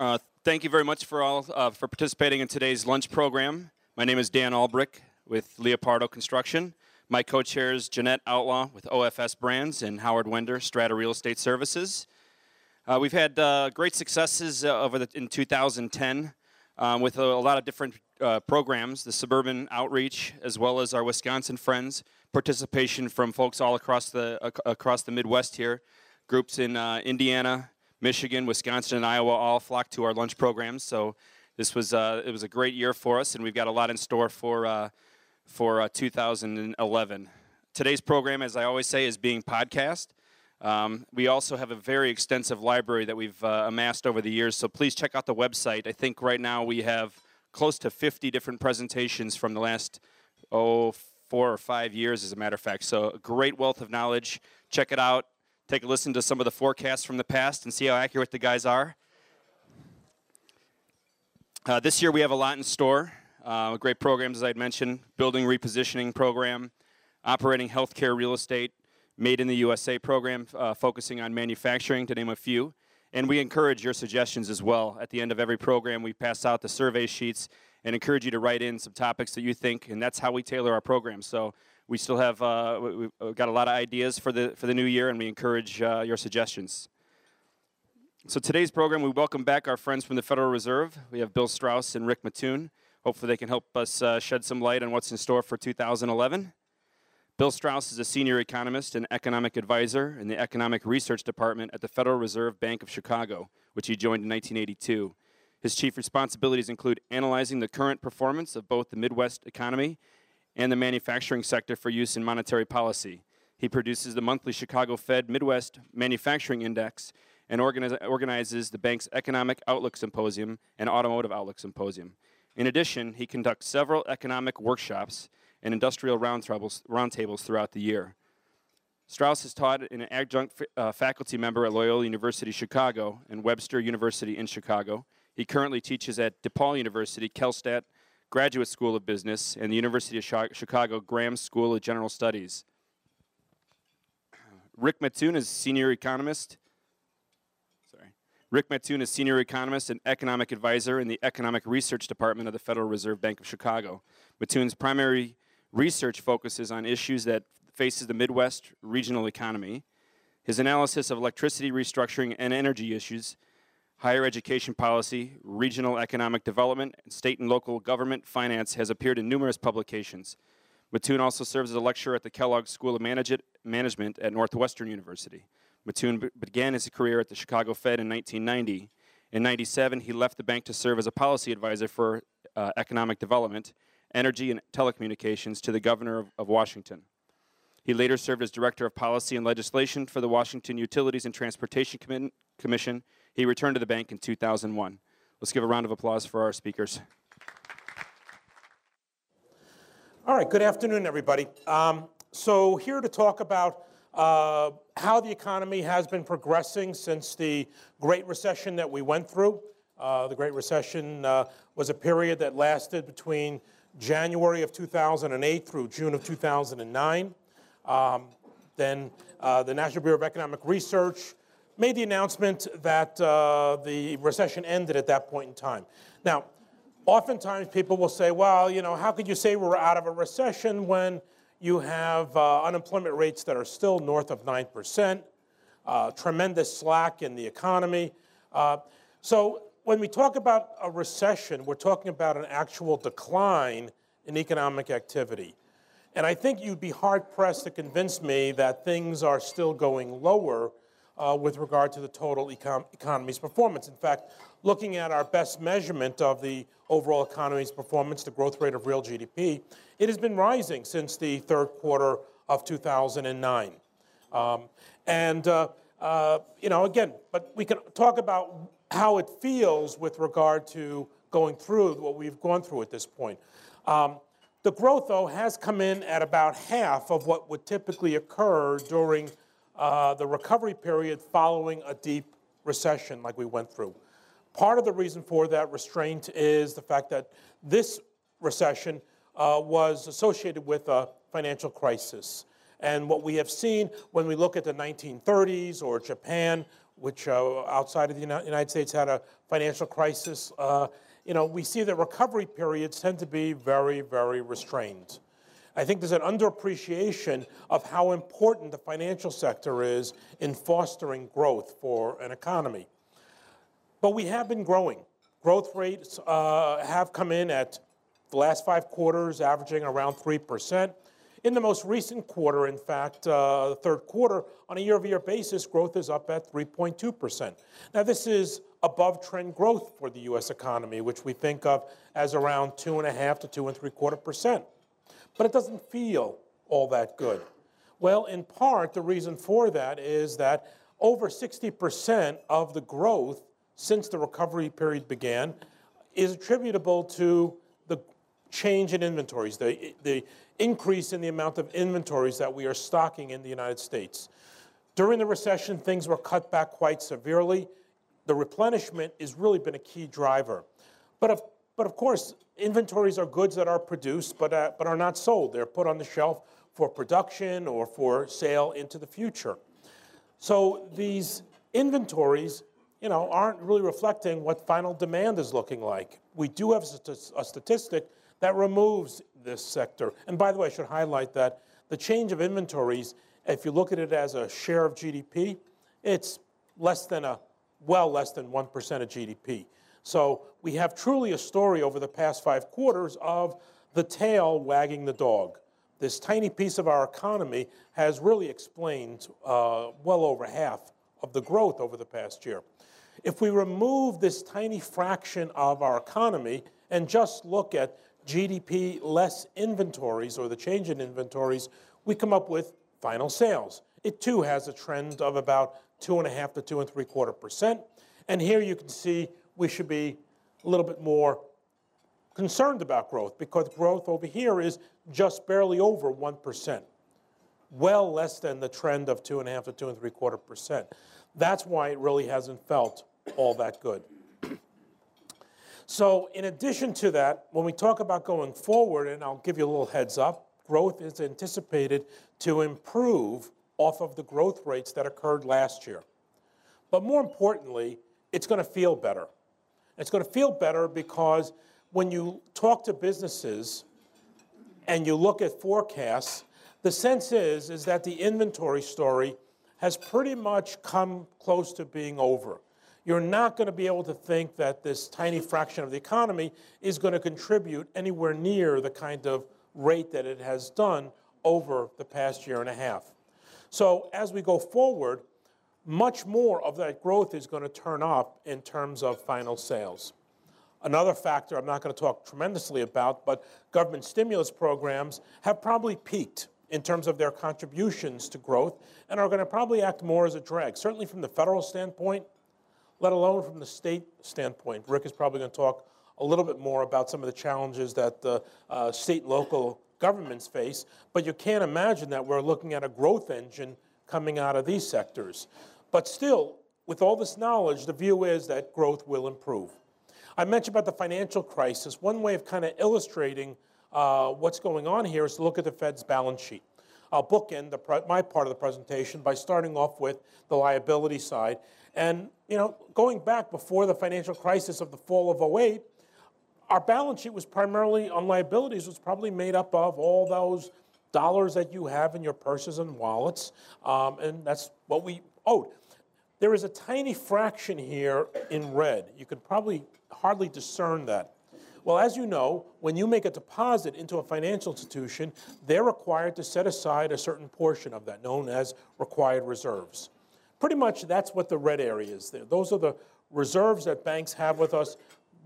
Uh, thank you very much for all uh, for participating in today's lunch program. My name is Dan Albrick with Leopardo Construction. My co-chairs Jeanette Outlaw with OFS Brands and Howard Wender, Strata Real Estate Services. Uh, we've had uh, great successes uh, over the, in 2010 um, with a, a, lot of different uh, programs, the suburban outreach, as well as our Wisconsin friends, participation from folks all across the across the Midwest here, groups in Indiana, Michigan, Wisconsin, and Iowa all flocked to our lunch programs. So this was uh, it was a great year for us, and we've got a lot in store for uh, for uh, 2011. Today's program, as I always say, is being podcast. Um, we also have a very extensive library that we've uh, amassed over the years, so please check out the website. I think right now we have close to 50 different presentations from the last oh four or five years, as a matter of fact. So a great wealth of knowledge. Check it out take a listen to some of the forecasts from the past and see how accurate the guys are. Uh, this year we have a lot in store. Uh, great programs, as I had mentioned, building repositioning program, operating healthcare real estate, made in the USA program, uh, focusing on manufacturing, to name a few. And we encourage your suggestions as well. At the end of every program, we pass out the survey sheets and encourage you to write in some topics that you think, and that's how we tailor our program. So we still have uh, we've uh, got a lot of ideas for the for the new year, and we encourage uh, your suggestions. So today's program, we welcome back our friends from the Federal Reserve. We have Bill Strauss and Rick Mattoon. Hopefully, they can help us uh, shed some light on what's in store for 2011. Bill Strauss is a senior economist and economic advisor in the Economic Research Department at the Federal Reserve Bank of Chicago, which he joined in 1982. His chief responsibilities include analyzing the current performance of both the Midwest economy and the manufacturing sector for use in monetary policy. He produces the monthly Chicago Fed Midwest Manufacturing Index and organizes the bank's Economic Outlook Symposium and Automotive Outlook Symposium. In addition, he conducts several economic workshops and industrial roundtables throughout the year. Strauss has taught an adjunct uh, faculty member at Loyola University Chicago and Webster University in Chicago. He currently teaches at DePaul University, Kellstadt, Graduate School of Business and the University of Chicago Graham School of General Studies. Rick Mattoon is senior economist. Sorry. Rick Mattoon is senior economist and economic advisor in the Economic Research Department of the Federal Reserve Bank of Chicago. Mattoon's primary research focuses on issues that faces the Midwest regional economy. His analysis of electricity restructuring and energy issues higher education policy, regional economic development, and state and local government finance has appeared in numerous publications. Mattoon also serves as a lecturer at the Kellogg School of Management at Northwestern University. Mattoon began his career at the Chicago Fed in 1990. In 97, he left the bank to serve as a policy advisor for uh, economic development, energy, and telecommunications to the governor of, of Washington. He later served as director of policy and legislation for the Washington Utilities and Transportation Com Commission he returned to the bank in 2001. Let's give a round of applause for our speakers. All right, good afternoon, everybody. Um, so, here to talk about uh, how the economy has been progressing since the Great Recession that we went through. Uh, the Great Recession uh, was a period that lasted between January of 2008 through June of 2009. Um, then uh, the National Bureau of Economic Research made the announcement that uh, the recession ended at that point in time. Now, oftentimes people will say, well, you know, how could you say we're out of a recession when you have uh, unemployment rates that are still north of 9%, uh, tremendous slack in the economy? Uh, so when we talk about a recession, we're talking about an actual decline in economic activity. And I think you'd be hard pressed to convince me that things are still going lower uh, with regard to the total econ economy's performance. In fact, looking at our best measurement of the overall economy's performance, the growth rate of real GDP, it has been rising since the third quarter of 2009. Um, and, uh, uh, you know, again, but we can talk about how it feels with regard to going through what we've gone through at this point. Um, the growth, though, has come in at about half of what would typically occur during uh, the recovery period following a deep recession like we went through. Part of the reason for that restraint is the fact that this recession uh, was associated with a financial crisis. And what we have seen when we look at the 1930s or Japan which uh, outside of the United States had a financial crisis, uh, you know, we see that recovery periods tend to be very, very restrained. I think there's an underappreciation of how important the financial sector is in fostering growth for an economy. But we have been growing. Growth rates uh, have come in at the last five quarters, averaging around 3%. In the most recent quarter, in fact, uh, the third quarter, on a year over year basis, growth is up at 3.2%. Now, this is above trend growth for the US economy, which we think of as around two and a half to two and three quarter percent. But it doesn't feel all that good. Well, in part, the reason for that is that over 60% of the growth since the recovery period began is attributable to the change in inventories, the, the increase in the amount of inventories that we are stocking in the United States. During the recession, things were cut back quite severely. The replenishment has really been a key driver. But of, but of course, inventories are goods that are produced but, uh, but are not sold. They're put on the shelf for production or for sale into the future. So these inventories you know, aren't really reflecting what final demand is looking like. We do have a statistic that removes this sector. And by the way, I should highlight that the change of inventories, if you look at it as a share of GDP, it's less than a, well less than 1% of GDP. So we have truly a story over the past five quarters of the tail wagging the dog. This tiny piece of our economy has really explained uh, well over half of the growth over the past year. If we remove this tiny fraction of our economy and just look at GDP less inventories or the change in inventories, we come up with final sales. It too has a trend of about two and a half to two and three quarter percent. And here you can see we should be a little bit more concerned about growth because growth over here is just barely over 1%, well less than the trend of two and a half to two and three quarter percent. That's why it really hasn't felt all that good. So in addition to that, when we talk about going forward, and I'll give you a little heads up, growth is anticipated to improve off of the growth rates that occurred last year. But more importantly, it's going to feel better. It's going to feel better because when you talk to businesses and you look at forecasts, the sense is, is that the inventory story has pretty much come close to being over you're not going to be able to think that this tiny fraction of the economy is going to contribute anywhere near the kind of rate that it has done over the past year and a half. So as we go forward, much more of that growth is going to turn up in terms of final sales. Another factor I'm not going to talk tremendously about, but government stimulus programs have probably peaked in terms of their contributions to growth and are going to probably act more as a drag. Certainly from the federal standpoint, let alone from the state standpoint. Rick is probably going to talk a little bit more about some of the challenges that the uh, state and local governments face, but you can't imagine that we're looking at a growth engine coming out of these sectors. But still, with all this knowledge, the view is that growth will improve. I mentioned about the financial crisis. One way of kind of illustrating uh, what's going on here is to look at the Fed's balance sheet. I'll bookend my part of the presentation by starting off with the liability side. And you know, going back before the financial crisis of the fall of 08, our balance sheet was primarily on liabilities, It was probably made up of all those dollars that you have in your purses and wallets, um, and that's what we owed. There is a tiny fraction here in red. You could probably hardly discern that. Well, as you know, when you make a deposit into a financial institution, they're required to set aside a certain portion of that, known as required reserves. Pretty much that's what the red area is there. Those are the reserves that banks have with us.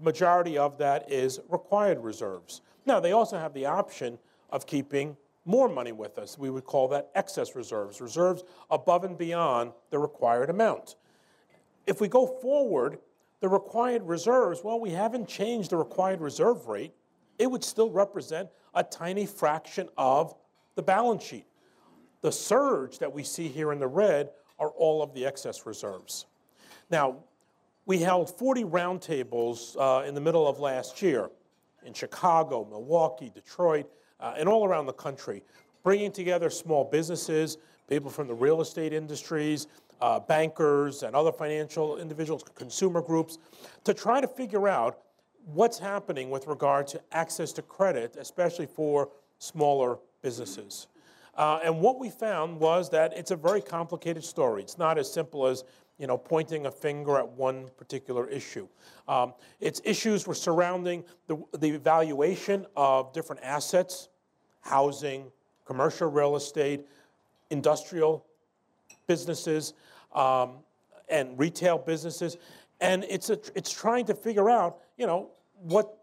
Majority of that is required reserves. Now, they also have the option of keeping more money with us. We would call that excess reserves, reserves above and beyond the required amount. If we go forward, the required reserves, well, we haven't changed the required reserve rate. It would still represent a tiny fraction of the balance sheet. The surge that we see here in the red are all of the excess reserves. Now, we held 40 roundtables uh, in the middle of last year in Chicago, Milwaukee, Detroit, uh, and all around the country, bringing together small businesses, people from the real estate industries, uh, bankers and other financial individuals, consumer groups, to try to figure out what's happening with regard to access to credit, especially for smaller businesses. Uh, and what we found was that it's a very complicated story. It's not as simple as you know, pointing a finger at one particular issue. Um, its issues were surrounding the, the valuation of different assets, housing, commercial real estate, industrial businesses, um, and retail businesses. And it's, a, it's trying to figure out, you know, what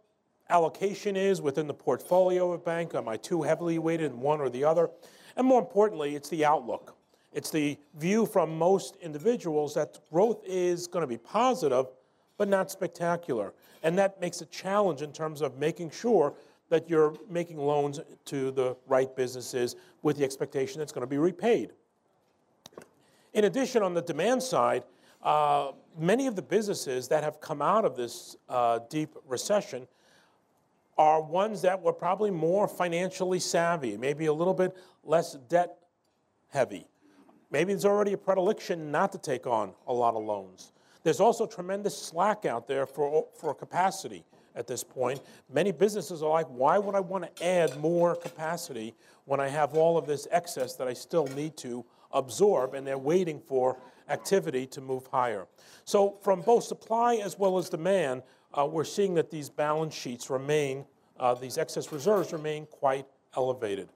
allocation is within the portfolio of a bank. Am I too heavily weighted in one or the other? And more importantly, it's the outlook. It's the view from most individuals that growth is going to be positive, but not spectacular. And that makes a challenge in terms of making sure that you're making loans to the right businesses with the expectation it's going to be repaid. In addition, on the demand side, uh, many of the businesses that have come out of this uh, deep recession are ones that were probably more financially savvy, maybe a little bit less debt heavy. Maybe there's already a predilection not to take on a lot of loans. There's also tremendous slack out there for, for capacity at this point. Many businesses are like, why would I want to add more capacity when I have all of this excess that I still need to absorb? And they're waiting for activity to move higher. So, from both supply as well as demand, uh, we're seeing that these balance sheets remain, uh, these excess reserves remain quite elevated.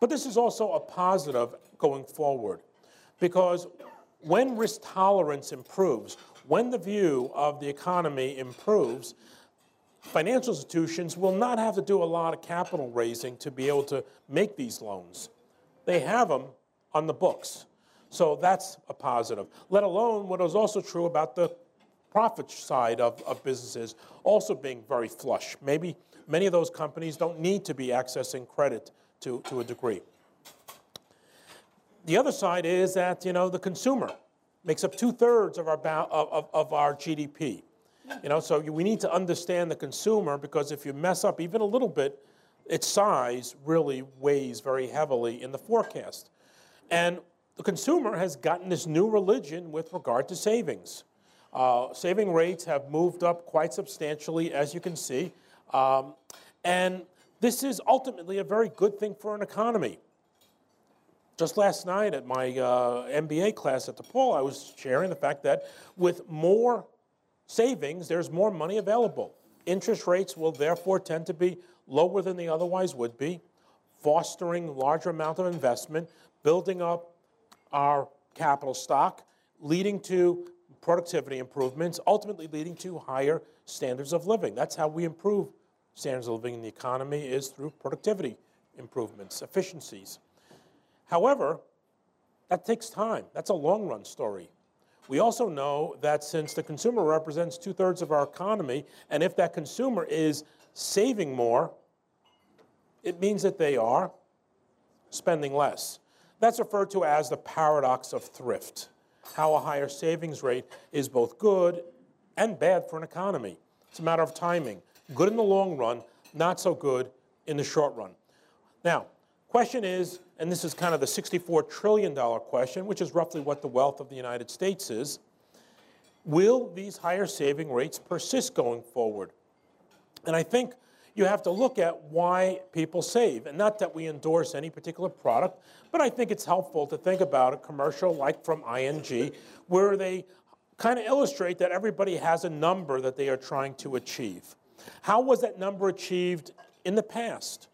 But this is also a positive going forward because when risk tolerance improves, when the view of the economy improves, financial institutions will not have to do a lot of capital raising to be able to make these loans. They have them on the books. So that's a positive, let alone what is also true about the profit side of, of businesses also being very flush. Maybe many of those companies don't need to be accessing credit to, to a degree. The other side is that you know the consumer makes up two thirds of our of, of our GDP. You know, so we need to understand the consumer because if you mess up even a little bit, its size really weighs very heavily in the forecast. And the consumer has gotten this new religion with regard to savings. Uh, saving rates have moved up quite substantially, as you can see. Um, and this is ultimately a very good thing for an economy. Just last night at my uh, MBA class at DePaul, I was sharing the fact that with more savings, there's more money available. Interest rates will therefore tend to be lower than they otherwise would be, fostering larger amount of investment, building up our capital stock, leading to productivity improvements, ultimately leading to higher standards of living. That's how we improve standards of living in the economy is through productivity improvements, efficiencies. However, that takes time. That's a long run story. We also know that since the consumer represents two thirds of our economy, and if that consumer is saving more, it means that they are spending less. That's referred to as the paradox of thrift, how a higher savings rate is both good and bad for an economy. It's a matter of timing. Good in the long run, not so good in the short run. Now, question is, and this is kind of the $64 trillion question, which is roughly what the wealth of the United States is, will these higher saving rates persist going forward? And I think you have to look at why people save. And not that we endorse any particular product, but I think it's helpful to think about a commercial like from ING, where they kind of illustrate that everybody has a number that they are trying to achieve. How was that number achieved in the past?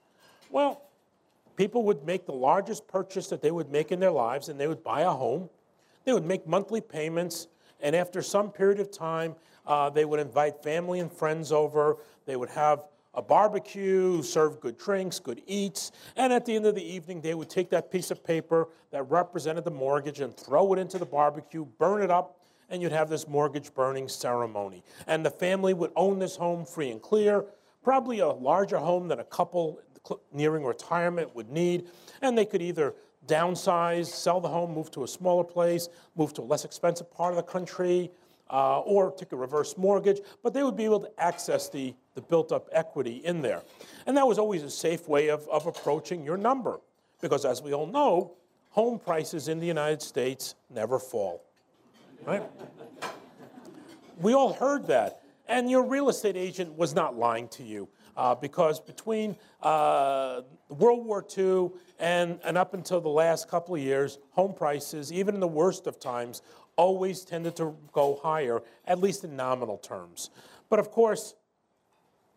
Well, people would make the largest purchase that they would make in their lives, and they would buy a home. They would make monthly payments, and after some period of time, uh, they would invite family and friends over. They would have a barbecue, serve good drinks, good eats, and at the end of the evening, they would take that piece of paper that represented the mortgage and throw it into the barbecue, burn it up, and you'd have this mortgage burning ceremony. And the family would own this home free and clear, probably a larger home than a couple nearing retirement would need, and they could either downsize, sell the home, move to a smaller place, move to a less expensive part of the country, uh, or take a reverse mortgage, but they would be able to access the, the built up equity in there. And that was always a safe way of, of approaching your number, because as we all know, home prices in the United States never fall. right? We all heard that. And your real estate agent was not lying to you uh, because between uh, World War II and, and up until the last couple of years, home prices, even in the worst of times, always tended to go higher, at least in nominal terms. But of course,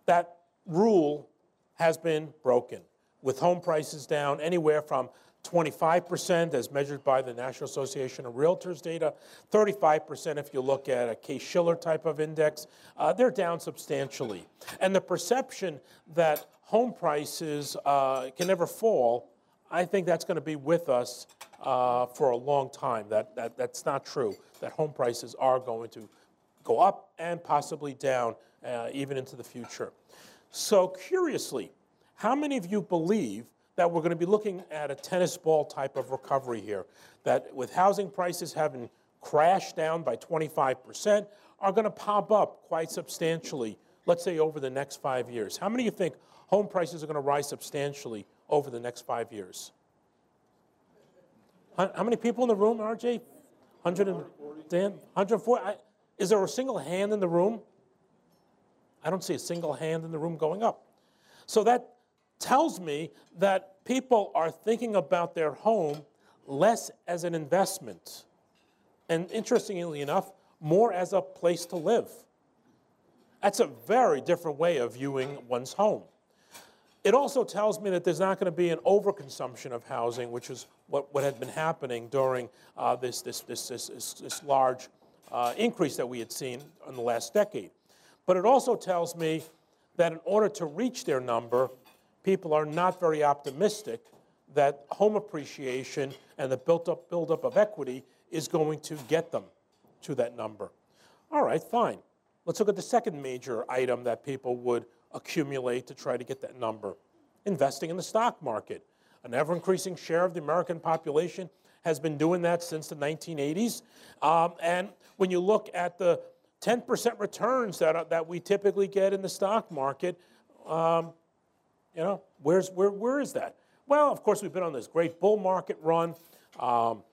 that rule has been broken, with home prices down anywhere from 25% as measured by the National Association of Realtors data, 35% if you look at a Case-Shiller type of index. Uh, they're down substantially. And the perception that home prices uh, can never fall, I think that's going to be with us uh, for a long time. That, that, that's not true, that home prices are going to go up and possibly down uh, even into the future. So curiously, how many of you believe that we're going to be looking at a tennis ball type of recovery here, that with housing prices having crashed down by 25%, are going to pop up quite substantially, let's say over the next five years. How many of you think home prices are going to rise substantially over the next five years? How many people in the room, RJ? 100 and, Dan? 140? Is there a single hand in the room? I don't see a single hand in the room going up. So that tells me that people are thinking about their home less as an investment, and interestingly enough, more as a place to live. That's a very different way of viewing one's home. It also tells me that there's not going to be an overconsumption of housing, which is what, what had been happening during uh, this, this, this, this, this, large uh, increase that we had seen in the last decade. But it also tells me that in order to reach their number, people are not very optimistic that home appreciation and the built up buildup of equity is going to get them to that number. All right, fine. Let's look at the second major item that people would accumulate to try to get that number investing in the stock market. An ever increasing share of the American population has been doing that since the 1980s. Um, and when you look at the 10% returns that, that we typically get in the stock market, um, you know, where's, where, where is that? Well, of course, we've been on this great bull market run. Um,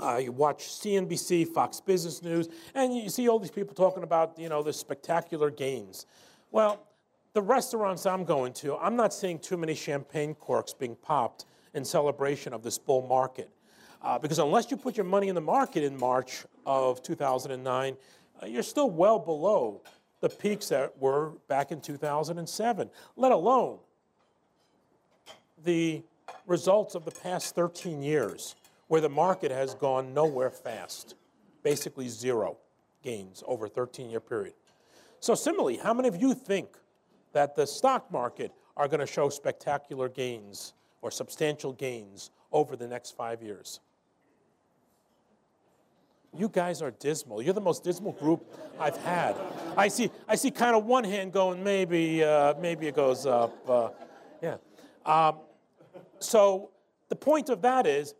uh, you watch CNBC, Fox Business News, and you see all these people talking about, you know, the spectacular gains. Well, the restaurants I'm going to, I'm not seeing too many champagne corks being popped in celebration of this bull market. Uh, because unless you put your money in the market in March of 2009, uh, you're still well below the peaks that were back in 2007, let alone the results of the past 13 years, where the market has gone nowhere fast, basically zero gains over a 13 year period. So, similarly, how many of you think that the stock market are going to show spectacular gains or substantial gains over the next five years? You guys are dismal. You're the most dismal group I've had. I see, I see kind of one hand going, maybe, uh, maybe it goes up. Uh, yeah. Um, so the point of that is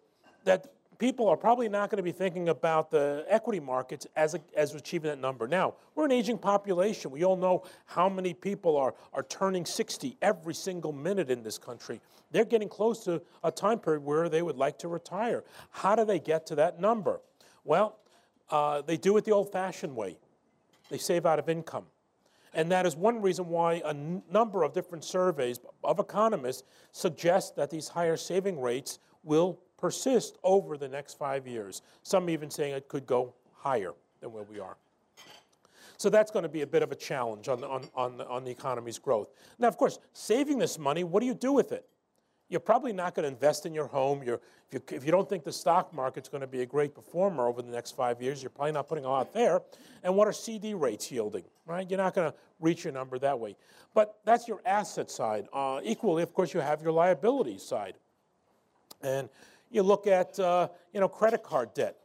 that people are probably not going to be thinking about the equity markets as, a, as achieving that number. Now, we're an aging population. We all know how many people are, are turning 60 every single minute in this country. They're getting close to a time period where they would like to retire. How do they get to that number? Well, uh, they do it the old fashioned way they save out of income. And that is one reason why a number of different surveys of economists suggest that these higher saving rates will persist over the next five years. Some even saying it could go higher than where we are. So that's going to be a bit of a challenge on, on, on, the, on the economy's growth. Now, of course, saving this money, what do you do with it? You're probably not going to invest in your home. If, you, if you don't think the stock market's going to be a great performer over the next five years, you're probably not putting a lot there. And what are CD rates yielding, right? You're not going to reach your number that way. But that's your asset side. Uh, equally, of course, you have your liability side. And you look at, uh, you know, credit card debt.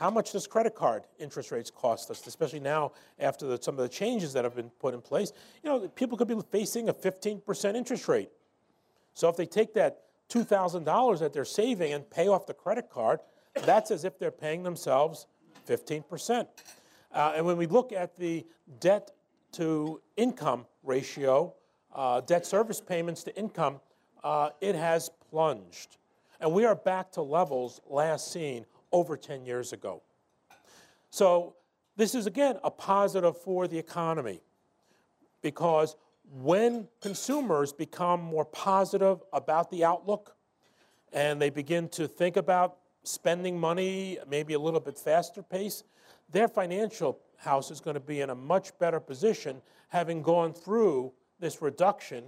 How much does credit card interest rates cost us, especially now after the, some of the changes that have been put in place? You know, people could be facing a 15% interest rate. So if they take that $2,000 that they're saving and pay off the credit card, that's as if they're paying themselves 15%. Uh, and when we look at the debt to income ratio, uh, debt service payments to income, uh, it has plunged. And we are back to levels last seen over 10 years ago. So this is, again, a positive for the economy because when consumers become more positive about the outlook and they begin to think about spending money maybe a little bit faster pace, their financial house is going to be in a much better position having gone through this reduction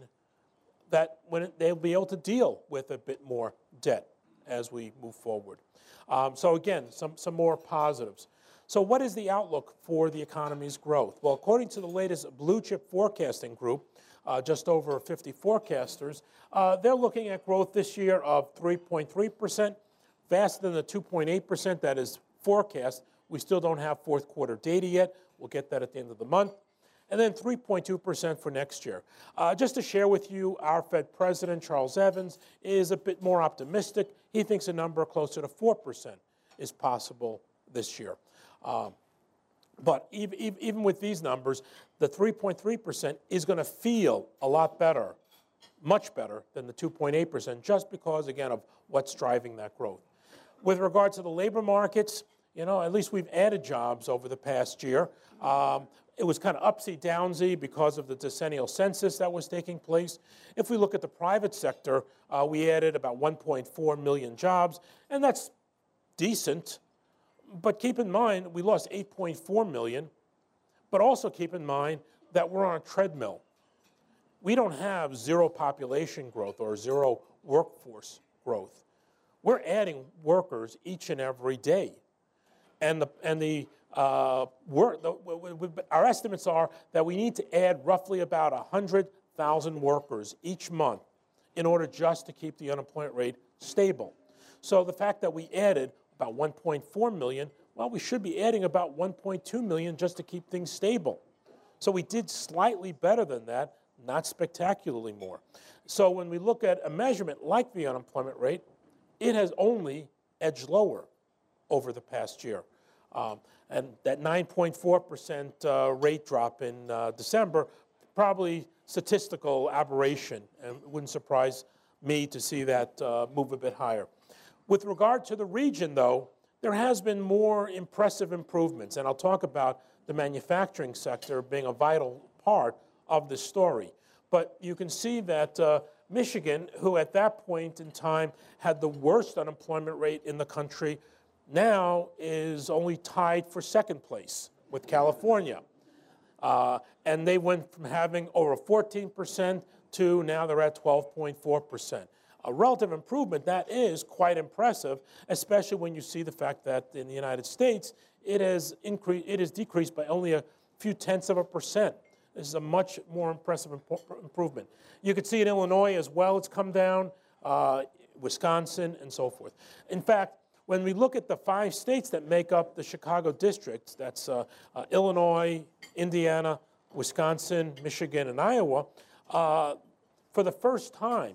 that when they'll be able to deal with a bit more debt as we move forward. Um, so again, some, some more positives. So what is the outlook for the economy's growth? Well, according to the latest Blue Chip Forecasting Group, uh, just over 50 forecasters, uh, they're looking at growth this year of 3.3%, faster than the 2.8% that is forecast. We still don't have fourth quarter data yet. We'll get that at the end of the month. And then 3.2% for next year. Uh, just to share with you, our Fed president, Charles Evans, is a bit more optimistic. He thinks a number closer to 4% is possible this year. Um, but even, even with these numbers, the 3.3% is going to feel a lot better, much better than the 2.8%, just because, again, of what's driving that growth. With regard to the labor markets, you know, at least we've added jobs over the past year. Um, it was kind of upsy downsy because of the decennial census that was taking place. If we look at the private sector, uh, we added about 1.4 million jobs, and that's decent. But keep in mind, we lost 8.4 million, but also keep in mind that we're on a treadmill. We don't have zero population growth or zero workforce growth. We're adding workers each and every day. And the, and the, uh, the, our estimates are that we need to add roughly about 100,000 workers each month in order just to keep the unemployment rate stable. So the fact that we added about 1.4 million. Well, we should be adding about 1.2 million just to keep things stable. So we did slightly better than that, not spectacularly more. So when we look at a measurement like the unemployment rate, it has only edged lower over the past year. Um, and that 9.4% uh, rate drop in uh, December, probably statistical aberration, and it wouldn't surprise me to see that uh, move a bit higher. With regard to the region, though, there has been more impressive improvements, and I'll talk about the manufacturing sector being a vital part of this story. But you can see that uh, Michigan, who at that point in time had the worst unemployment rate in the country, now is only tied for second place with California. Uh, and they went from having over 14% to now they're at 12.4% a relative improvement, that is quite impressive, especially when you see the fact that in the United States, it has, increased, it has decreased by only a few tenths of a percent. This is a much more impressive improvement. You can see in Illinois as well, it's come down, uh, Wisconsin, and so forth. In fact, when we look at the five states that make up the Chicago district, that's uh, uh, Illinois, Indiana, Wisconsin, Michigan, and Iowa, uh, for the first time,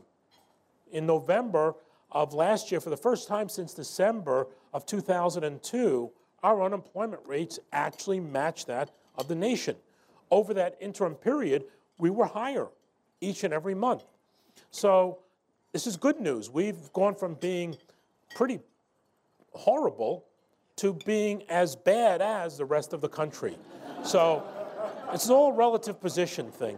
in November of last year, for the first time since December of 2002, our unemployment rates actually matched that of the nation. Over that interim period, we were higher each and every month. So this is good news. We've gone from being pretty horrible to being as bad as the rest of the country. So it's all relative position thing.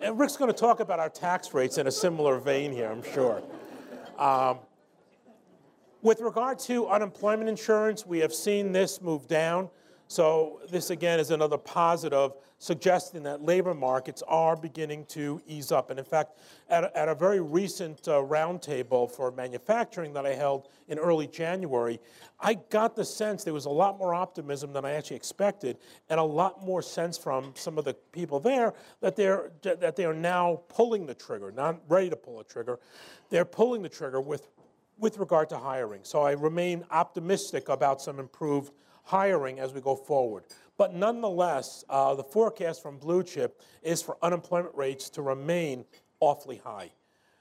And Rick's going to talk about our tax rates in a similar vein here, I'm sure. Um, with regard to unemployment insurance, we have seen this move down. So this again is another positive suggesting that labor markets are beginning to ease up. And in fact, at a, at a very recent uh, roundtable for manufacturing that I held in early January, I got the sense there was a lot more optimism than I actually expected, and a lot more sense from some of the people there that they're that they are now pulling the trigger, not ready to pull a trigger. They're pulling the trigger with with regard to hiring. So I remain optimistic about some improved hiring as we go forward. But nonetheless, uh, the forecast from Blue Chip is for unemployment rates to remain awfully high.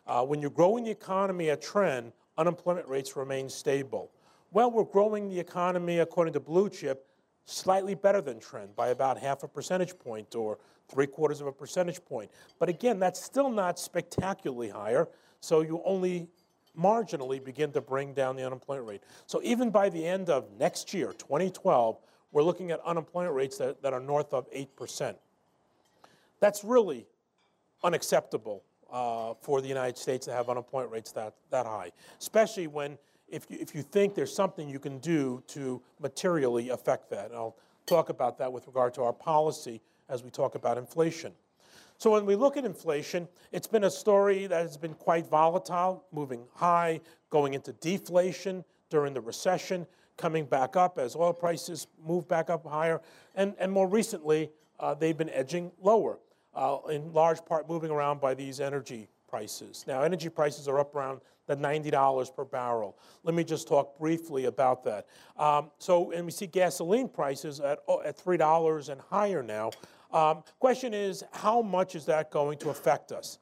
Uh, when you're growing the economy at trend, unemployment rates remain stable. Well, we're growing the economy, according to Blue Chip, slightly better than trend by about half a percentage point or three quarters of a percentage point. But again, that's still not spectacularly higher, so you only marginally begin to bring down the unemployment rate. So even by the end of next year, 2012, we're looking at unemployment rates that, that are north of 8%. That's really unacceptable uh, for the United States to have unemployment rates that, that high, especially when if you, if you think there's something you can do to materially affect that. And I'll talk about that with regard to our policy as we talk about inflation. So when we look at inflation, it's been a story that has been quite volatile, moving high, going into deflation during the recession, coming back up as oil prices move back up higher, and, and more recently, uh, they've been edging lower uh, in large part moving around by these energy prices. Now, energy prices are up around the $90 per barrel. Let me just talk briefly about that. Um, so, and we see gasoline prices at, oh, at $3 and higher now. Um, question is, how much is that going to affect us?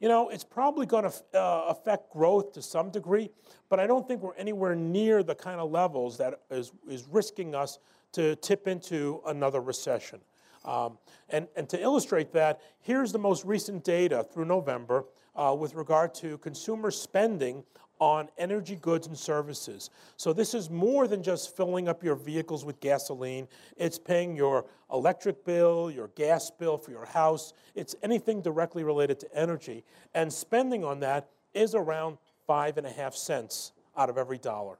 You know, it's probably going to uh, affect growth to some degree, but I don't think we're anywhere near the kind of levels that is, is risking us to tip into another recession. Um, and, and to illustrate that, here's the most recent data through November uh, with regard to consumer spending on energy goods and services. So this is more than just filling up your vehicles with gasoline. It's paying your electric bill, your gas bill for your house. It's anything directly related to energy. And spending on that is around five and a half cents out of every dollar.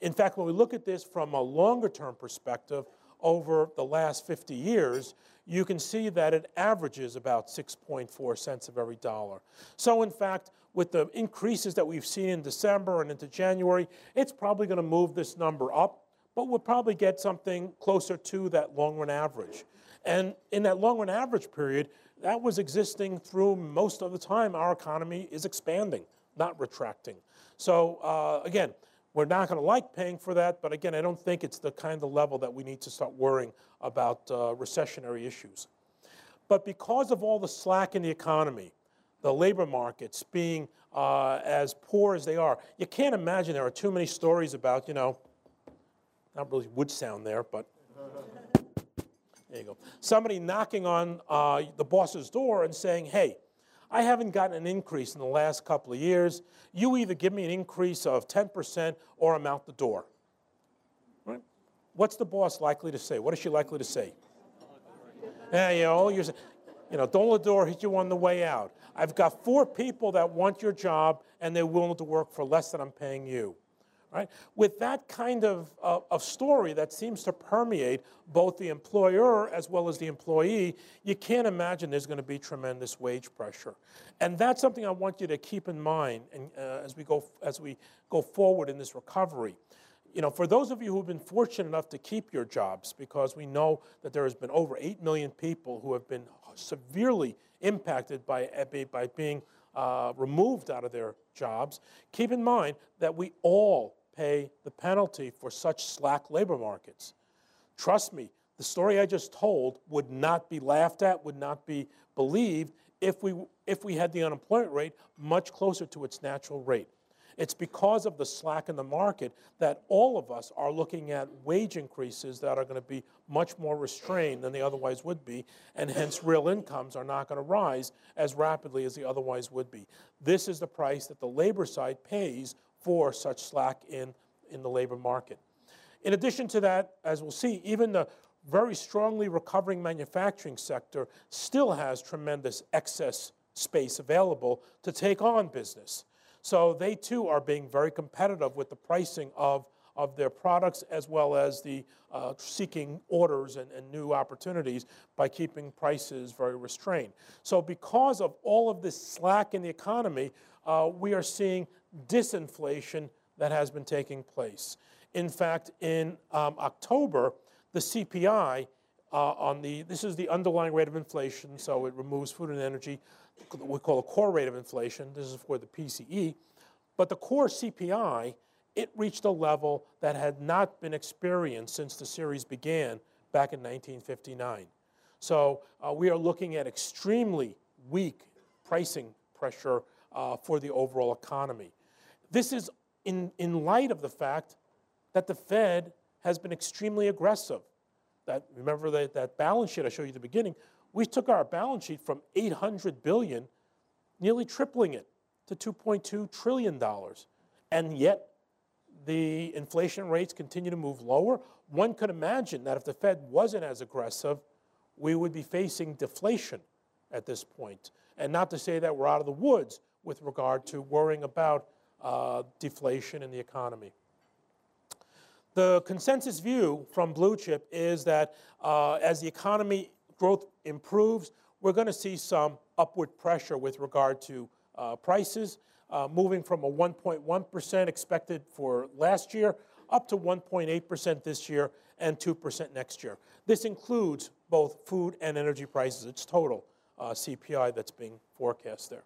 In fact, when we look at this from a longer term perspective, over the last 50 years, you can see that it averages about 6.4 cents of every dollar. So, in fact, with the increases that we've seen in December and into January, it's probably going to move this number up, but we'll probably get something closer to that long run average. And in that long run average period, that was existing through most of the time our economy is expanding, not retracting. So, uh, again, we're not going to like paying for that, but again, I don't think it's the kind of level that we need to start worrying about uh, recessionary issues. But because of all the slack in the economy, the labor markets being uh, as poor as they are, you can't imagine there are too many stories about, you know, not really wood sound there, but there you go. Somebody knocking on uh, the boss's door and saying, hey, I haven't gotten an increase in the last couple of years. You either give me an increase of 10% or I'm out the door. Right? What's the boss likely to say? What is she likely to say? Yeah, you know, you know, don't let the door hit you on the way out. I've got four people that want your job and they're willing to work for less than I'm paying you. Right? With that kind of, uh, of story that seems to permeate both the employer as well as the employee, you can't imagine there's going to be tremendous wage pressure. And that's something I want you to keep in mind and, uh, as, we go, as we go forward in this recovery. You know, for those of you who've been fortunate enough to keep your jobs, because we know that there has been over 8 million people who have been severely impacted by, by being uh, removed out of their jobs, keep in mind that we all pay the penalty for such slack labor markets. Trust me, the story I just told would not be laughed at, would not be believed if we, if we had the unemployment rate much closer to its natural rate. It's because of the slack in the market that all of us are looking at wage increases that are going to be much more restrained than they otherwise would be, and hence real incomes are not going to rise as rapidly as they otherwise would be. This is the price that the labor side pays for such slack in, in the labor market. In addition to that, as we'll see, even the very strongly recovering manufacturing sector still has tremendous excess space available to take on business. So they too are being very competitive with the pricing of, of their products as well as the uh, seeking orders and, and new opportunities by keeping prices very restrained. So because of all of this slack in the economy, uh, we are seeing disinflation that has been taking place. In fact, in um, October, the CPI uh, on the, this is the underlying rate of inflation, so it removes food and energy, we call a core rate of inflation. This is for the PCE. But the core CPI, it reached a level that had not been experienced since the series began back in 1959. So uh, we are looking at extremely weak pricing pressure uh, for the overall economy. This is in, in light of the fact that the Fed has been extremely aggressive. That, remember that, that balance sheet I showed you at the beginning? We took our balance sheet from 800 billion, nearly tripling it to $2.2 trillion. And yet, the inflation rates continue to move lower. One could imagine that if the Fed wasn't as aggressive, we would be facing deflation at this point. And not to say that we're out of the woods with regard to worrying about uh, deflation in the economy. The consensus view from Blue Chip is that uh, as the economy growth improves, we're going to see some upward pressure with regard to uh, prices, uh, moving from a 1.1% expected for last year up to 1.8% this year and 2% next year. This includes both food and energy prices. It's total uh, CPI that's being forecast there.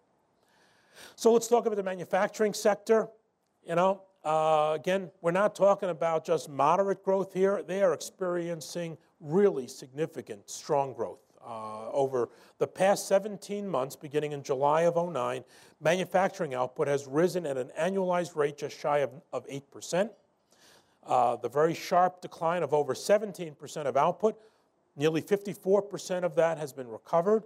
So let's talk about the manufacturing sector. You know, uh, again, we're not talking about just moderate growth here. They are experiencing really significant, strong growth. Uh, over the past 17 months, beginning in July of 09, manufacturing output has risen at an annualized rate just shy of, of 8%. Uh, the very sharp decline of over 17% of output, nearly 54% of that has been recovered.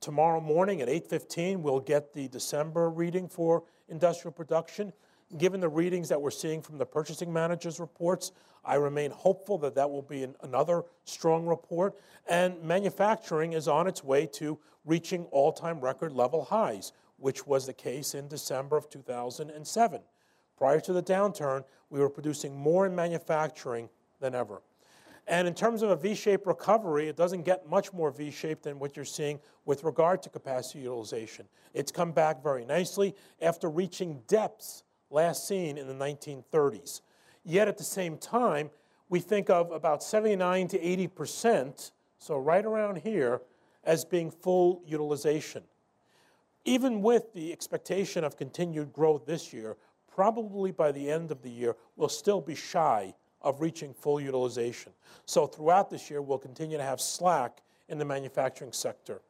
Tomorrow morning at 8:15, we'll get the December reading for industrial production. Given the readings that we're seeing from the purchasing managers' reports, I remain hopeful that that will be an, another strong report. And manufacturing is on its way to reaching all-time record level highs, which was the case in December of 2007. Prior to the downturn, we were producing more in manufacturing than ever. And in terms of a V-shaped recovery, it doesn't get much more V-shaped than what you're seeing with regard to capacity utilization. It's come back very nicely after reaching depths last seen in the 1930s. Yet at the same time, we think of about 79 to 80 percent, so right around here, as being full utilization. Even with the expectation of continued growth this year, probably by the end of the year, we'll still be shy of reaching full utilization. So throughout this year, we'll continue to have slack in the manufacturing sector.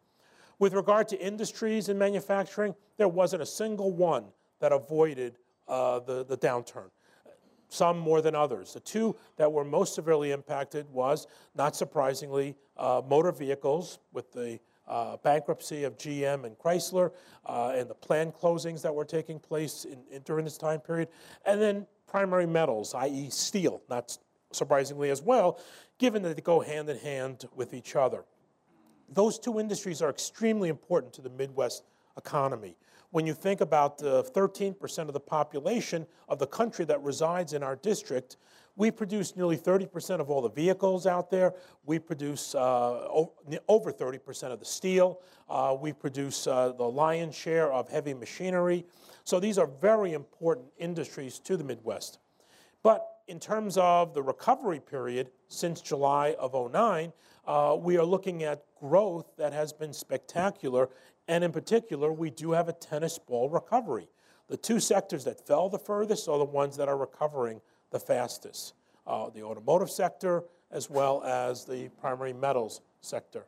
With regard to industries in manufacturing, there wasn't a single one that avoided uh, the, the downturn, some more than others. The two that were most severely impacted was, not surprisingly, uh, motor vehicles with the uh, bankruptcy of GM and Chrysler uh, and the planned closings that were taking place in, in, during this time period, and then primary metals, i.e., steel, not surprisingly as well, given that they go hand in hand with each other. Those two industries are extremely important to the Midwest economy. When you think about the 13% of the population of the country that resides in our district, we produce nearly 30% of all the vehicles out there. We produce uh, over 30% of the steel. Uh, we produce uh, the lion's share of heavy machinery. So these are very important industries to the Midwest. But in terms of the recovery period since July of 09, uh, we are looking at growth that has been spectacular. And in particular, we do have a tennis ball recovery. The two sectors that fell the furthest are the ones that are recovering the fastest uh, the automotive sector as well as the primary metals sector.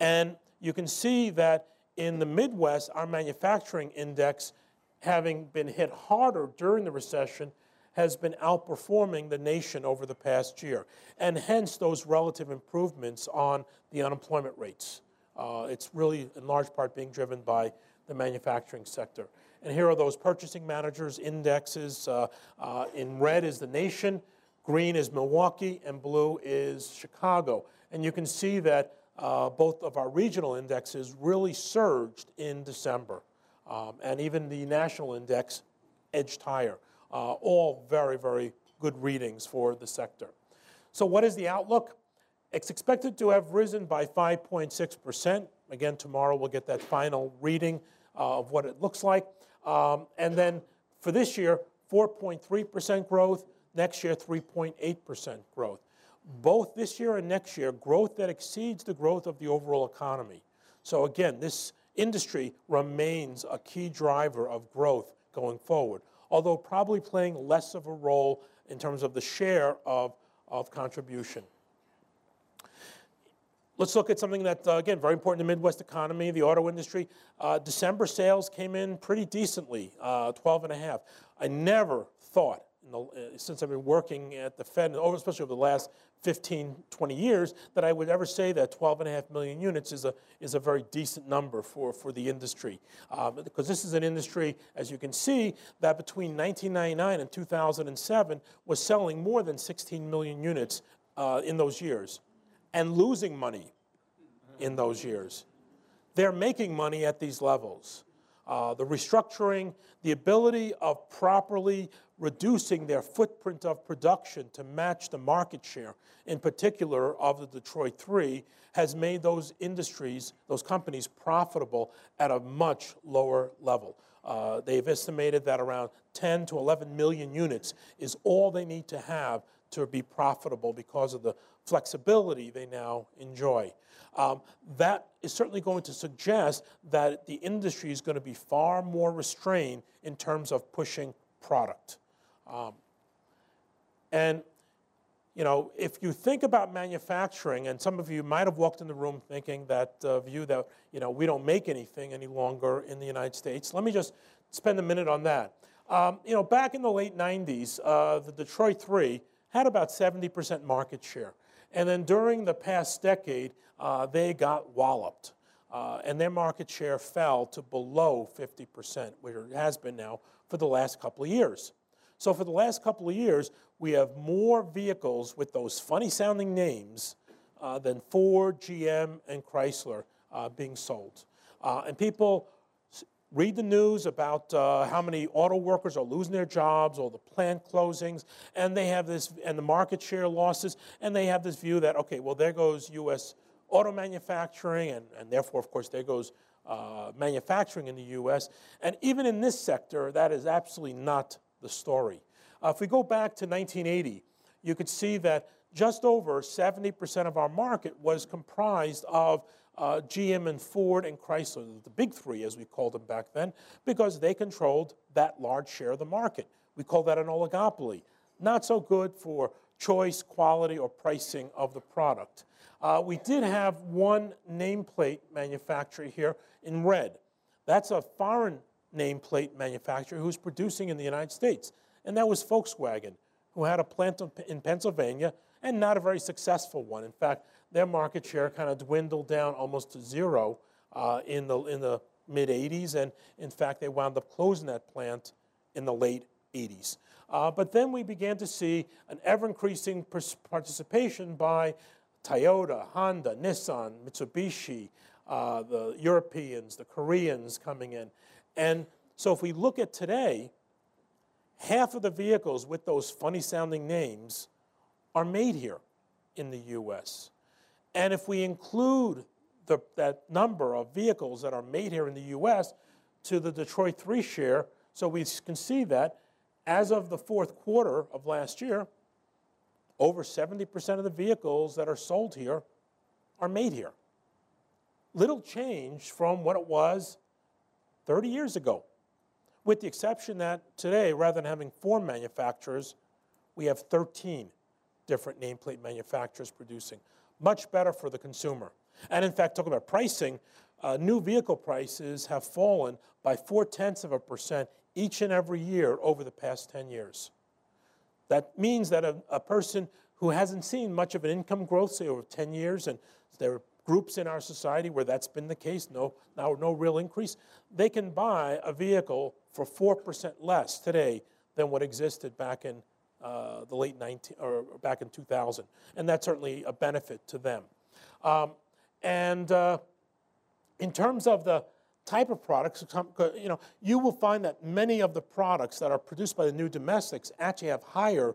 And you can see that in the Midwest, our manufacturing index, having been hit harder during the recession, has been outperforming the nation over the past year, and hence those relative improvements on the unemployment rates. Uh, it's really, in large part, being driven by the manufacturing sector. And here are those purchasing managers' indexes. Uh, uh, in red is the nation, green is Milwaukee, and blue is Chicago. And you can see that uh, both of our regional indexes really surged in December. Um, and even the national index edged higher. Uh, all very, very good readings for the sector. So, what is the outlook? It's expected to have risen by 5.6%. Again, tomorrow we'll get that final reading uh, of what it looks like. Um, and then for this year, 4.3% growth, next year, 3.8% growth. Both this year and next year, growth that exceeds the growth of the overall economy. So, again, this industry remains a key driver of growth going forward, although probably playing less of a role in terms of the share of, of contribution. Let's look at something that, uh, again, very important to the Midwest economy, the auto industry. Uh, December sales came in pretty decently, uh, 12 and a half. I never thought, the, uh, since I've been working at the Fed, especially over the last 15, 20 years that I would ever say that 12.5 million units is a, is a very decent number for, for the industry. Um, because this is an industry, as you can see, that between 1999 and 2007 was selling more than 16 million units uh, in those years and losing money in those years. They're making money at these levels. Uh, the restructuring, the ability of properly reducing their footprint of production to match the market share, in particular of the Detroit Three, has made those industries, those companies, profitable at a much lower level. Uh, they've estimated that around 10 to 11 million units is all they need to have to be profitable because of the flexibility they now enjoy. Um, that is certainly going to suggest that the industry is going to be far more restrained in terms of pushing product. Um, and you know, if you think about manufacturing, and some of you might have walked in the room thinking that uh, view that you know we don't make anything any longer in the United States. Let me just spend a minute on that. Um, you know, back in the late 90s, uh, the Detroit Three had about 70% market share. And then during the past decade, uh, they got walloped. Uh, and their market share fell to below 50%, where it has been now for the last couple of years. So, for the last couple of years, we have more vehicles with those funny sounding names uh, than Ford, GM, and Chrysler uh, being sold. Uh, and people read the news about uh, how many auto workers are losing their jobs, all the plant closings, and they have this, and the market share losses, and they have this view that, okay, well, there goes U.S. auto manufacturing, and, and therefore, of course, there goes uh, manufacturing in the U.S. And even in this sector, that is absolutely not the story. Uh, if we go back to 1980, you could see that just over 70% of our market was comprised of uh, GM and Ford and Chrysler, the big three as we called them back then, because they controlled that large share of the market. We call that an oligopoly. Not so good for choice, quality, or pricing of the product. Uh, we did have one nameplate manufacturer here in red. That's a foreign nameplate manufacturer who's producing in the United States, and that was Volkswagen, who had a plant in Pennsylvania and not a very successful one. In fact, their market share kind of dwindled down almost to zero uh, in the, in the mid 80s. And in fact, they wound up closing that plant in the late 80s. Uh, but then we began to see an ever increasing participation by Toyota, Honda, Nissan, Mitsubishi, uh, the Europeans, the Koreans coming in. And so if we look at today, half of the vehicles with those funny sounding names are made here in the US. And if we include the, that number of vehicles that are made here in the US to the Detroit 3 share, so we can see that as of the fourth quarter of last year, over 70% of the vehicles that are sold here are made here. Little change from what it was 30 years ago, with the exception that today, rather than having four manufacturers, we have 13 different nameplate manufacturers producing much better for the consumer. And in fact, talking about pricing, uh, new vehicle prices have fallen by four tenths of a percent each and every year over the past 10 years. That means that a, a person who hasn't seen much of an income growth, say over 10 years, and there are groups in our society where that's been the case, no, now no real increase, they can buy a vehicle for 4% less today than what existed back in uh, the late 19 or back in 2000, and that's certainly a benefit to them. Um, and uh, in terms of the type of products, you know, you will find that many of the products that are produced by the new domestics actually have higher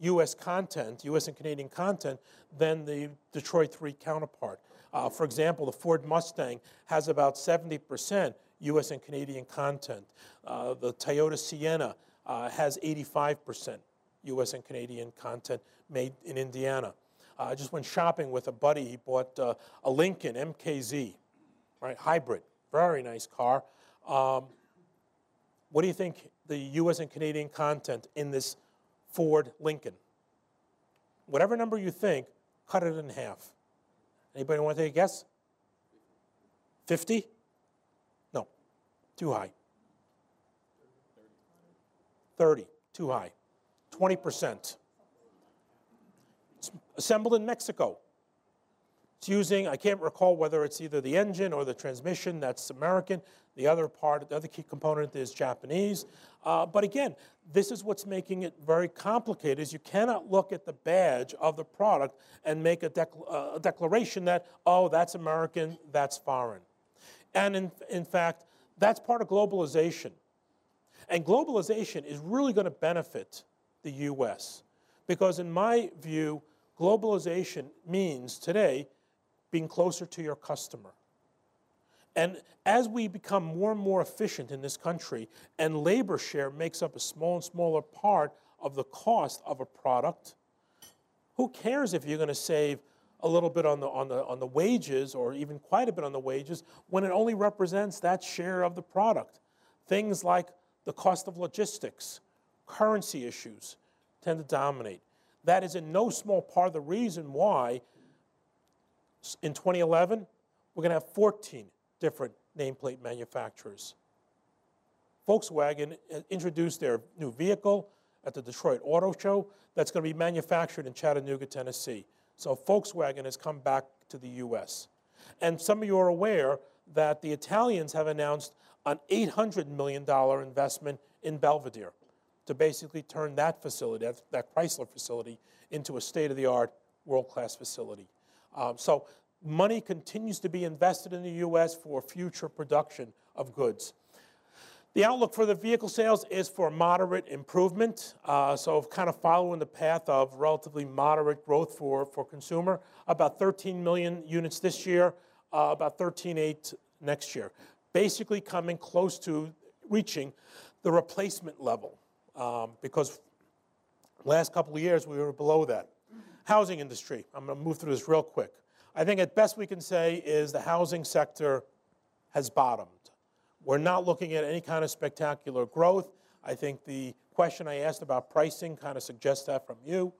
U.S. content, U.S. and Canadian content, than the Detroit 3 counterpart. Uh, for example, the Ford Mustang has about 70% U.S. and Canadian content. Uh, the Toyota Sienna uh, has 85%. US and Canadian content made in Indiana. Uh, I just went shopping with a buddy. He bought uh, a Lincoln MKZ, right, hybrid, very nice car. Um, what do you think the US and Canadian content in this Ford Lincoln? Whatever number you think, cut it in half. Anybody want to take a guess? 50? No, too high. 30, too high. 20%. It's assembled in Mexico. It's using, I can't recall whether it's either the engine or the transmission that's American. The other part, the other key component is Japanese. Uh, but again, this is what's making it very complicated is you cannot look at the badge of the product and make a, uh, a declaration that, oh, that's American, that's foreign. And in, in fact, that's part of globalization. And globalization is really going to benefit the US. Because in my view, globalization means today being closer to your customer. And as we become more and more efficient in this country, and labor share makes up a small and smaller part of the cost of a product, who cares if you're going to save a little bit on the, on, the, on the wages or even quite a bit on the wages when it only represents that share of the product? Things like the cost of logistics, currency issues tend to dominate. That is in no small part the reason why in 2011 we're going to have 14 different nameplate manufacturers. Volkswagen uh, introduced their new vehicle at the Detroit Auto Show that's going to be manufactured in Chattanooga, Tennessee. So Volkswagen has come back to the US. And some of you are aware that the Italians have announced an $800 million investment in Belvidere to basically turn that facility, that, that Chrysler facility, into a state of the art, world class facility. Um, so money continues to be invested in the US for future production of goods. The outlook for the vehicle sales is for moderate improvement, uh, so kind of following the path of relatively moderate growth for, for consumer. About 13 million units this year, uh, about 13.8 next year. Basically coming close to reaching the replacement level um, because last couple of years we were below that. Housing industry, I'm going to move through this real quick. I think at best we can say is the housing sector has bottomed. We're not looking at any kind of spectacular growth. I think the question I asked about pricing kind of suggests that from you.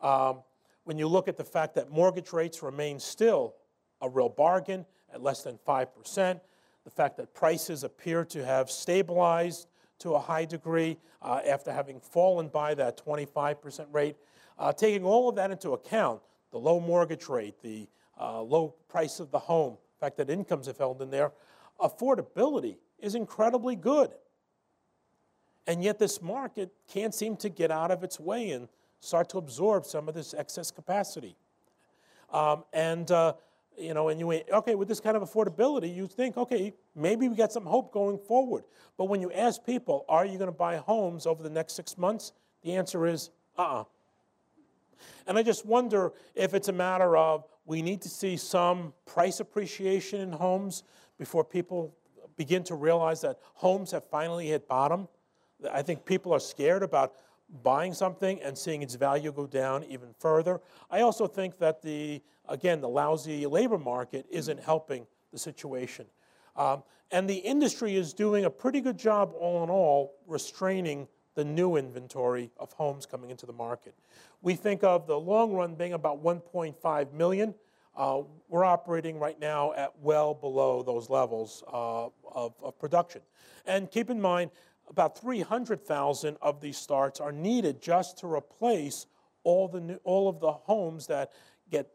Um, when you look at the fact that mortgage rates remain still a real bargain at less than 5%, the fact that prices appear to have stabilized to a high degree uh, after having fallen by that 25% rate, uh, taking all of that into account, the low mortgage rate, the uh, low price of the home, the fact that incomes have held in there, affordability is incredibly good. And yet this market can't seem to get out of its way and start to absorb some of this excess capacity. Um, and, uh, you know, and you wait, okay, with this kind of affordability, you think, okay, maybe we got some hope going forward. But when you ask people, are you going to buy homes over the next six months? The answer is, uh-uh. And I just wonder if it's a matter of we need to see some price appreciation in homes before people begin to realize that homes have finally hit bottom. I think people are scared about buying something and seeing its value go down even further. I also think that the, again, the lousy labor market isn't helping the situation. Um, and the industry is doing a pretty good job, all in all, restraining the new inventory of homes coming into the market. We think of the long run being about 1.5 million. Uh, we're operating right now at well below those levels uh, of, of, production. And keep in mind, about 300,000 of these starts are needed just to replace all, the new, all of the homes that get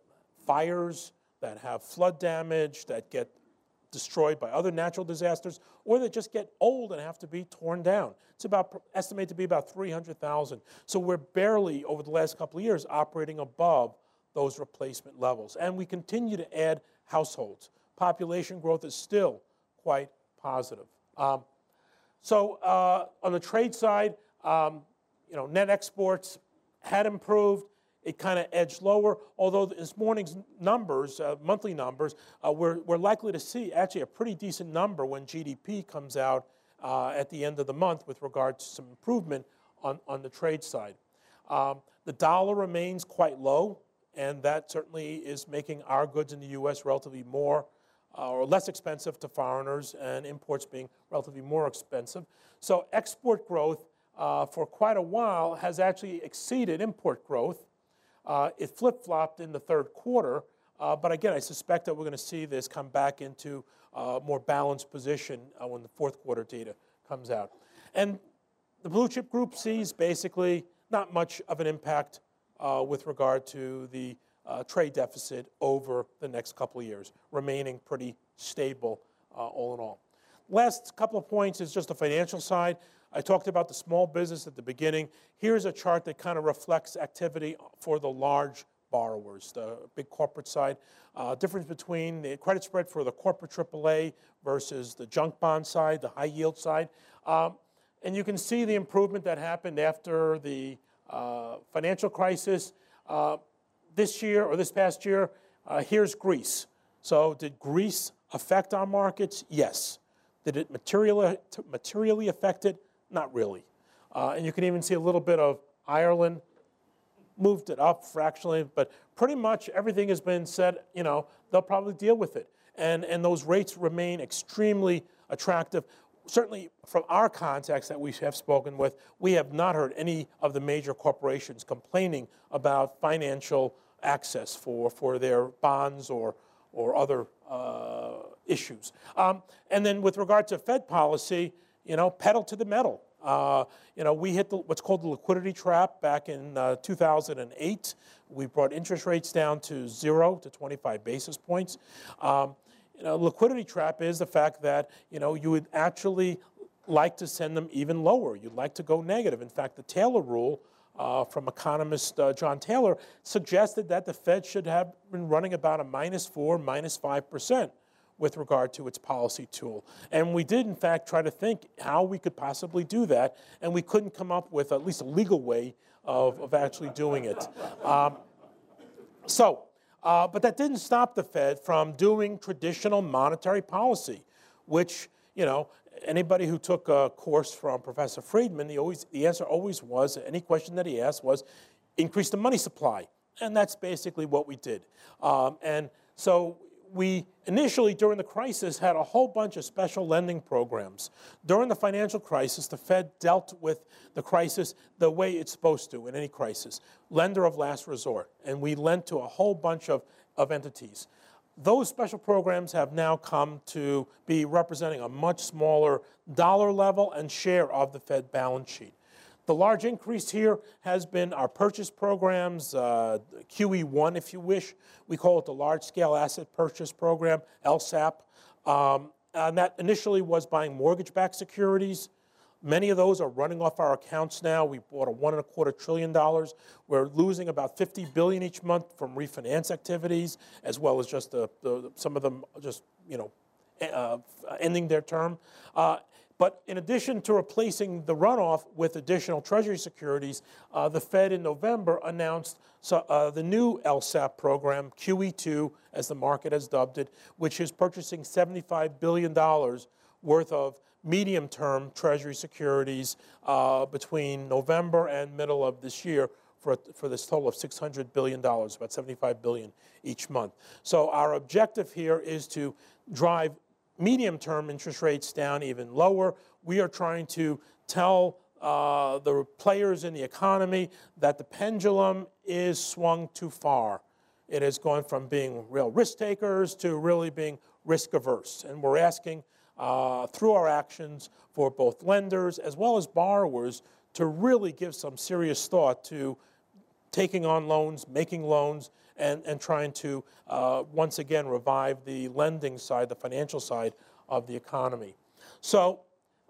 fires, that have flood damage, that get destroyed by other natural disasters, or that just get old and have to be torn down. It's about estimated to be about 300,000. So we're barely, over the last couple of years, operating above those replacement levels. And we continue to add households. Population growth is still quite positive. Um, so uh, on the trade side, um, you know, net exports had improved. It kind of edged lower, although this morning's numbers, uh, monthly numbers, uh, we're, we're likely to see actually a pretty decent number when GDP comes out uh, at the end of the month with regard to some improvement on, on the trade side. Um, the dollar remains quite low and that certainly is making our goods in the U.S. relatively more or less expensive to foreigners, and imports being relatively more expensive. So export growth uh, for quite a while has actually exceeded import growth. Uh, it flip-flopped in the third quarter, uh, but again, I suspect that we're going to see this come back into a more balanced position uh, when the fourth quarter data comes out. And the blue chip group sees basically not much of an impact uh, with regard to the uh, trade deficit over the next couple of years, remaining pretty stable uh, all in all. Last couple of points is just the financial side. I talked about the small business at the beginning. Here's a chart that kind of reflects activity for the large borrowers, the big corporate side. Uh, difference between the credit spread for the corporate AAA versus the junk bond side, the high yield side. Um, and you can see the improvement that happened after the uh, financial crisis. This year or this past year, uh, here's Greece. So, did Greece affect our markets? Yes. Did it materially, materially affect it? Not really. Uh, and you can even see a little bit of Ireland moved it up fractionally, but pretty much everything has been said, you know, they'll probably deal with it. And, and those rates remain extremely attractive. Certainly, from our contacts that we have spoken with, we have not heard any of the major corporations complaining about financial access for, for their bonds or, or other uh, issues. Um, and then with regard to Fed policy, you know, pedal to the metal. Uh, you know, we hit the, what's called the liquidity trap back in uh, 2008. We brought interest rates down to zero to 25 basis points. Um, you know, liquidity trap is the fact that you know you would actually like to send them even lower. You'd like to go negative. In fact, the Taylor rule uh, from economist uh, John Taylor suggested that the Fed should have been running about a minus four, minus five percent with regard to its policy tool. And we did, in fact, try to think how we could possibly do that, and we couldn't come up with at least a legal way of, of actually doing it. Um, so, uh, but that didn't stop the Fed from doing traditional monetary policy, which, you know, anybody who took a course from Professor Friedman, the, always, the answer always was, any question that he asked was, increase the money supply. And that's basically what we did. Um, and so we initially, during the crisis, had a whole bunch of special lending programs. During the financial crisis, the Fed dealt with the crisis the way it's supposed to in any crisis lender of last resort. And we lent to a whole bunch of, of entities. Those special programs have now come to be representing a much smaller dollar level and share of the Fed balance sheet. The large increase here has been our purchase programs, uh, QE1 if you wish. We call it the Large Scale Asset Purchase Program, LSAP. Um, and that initially was buying mortgage backed securities. Many of those are running off our accounts now. We bought a one and a quarter trillion dollars. We're losing about 50 billion each month from refinance activities, as well as just the, the some of them just you know uh, ending their term. Uh, but in addition to replacing the runoff with additional Treasury securities, uh, the Fed in November announced so, uh, the new LSAP program, QE2, as the market has dubbed it, which is purchasing $75 billion worth of medium term Treasury securities uh, between November and middle of this year. For, for this total of $600 billion, about 75 billion each month. So, our objective here is to drive medium term interest rates down even lower. We are trying to tell uh, the players in the economy that the pendulum is swung too far. It has gone from being real risk takers to really being risk averse. And we're asking uh, through our actions for both lenders as well as borrowers to really give some serious thought to taking on loans, making loans, and, and trying to uh, once again revive the lending side, the financial side of the economy. So,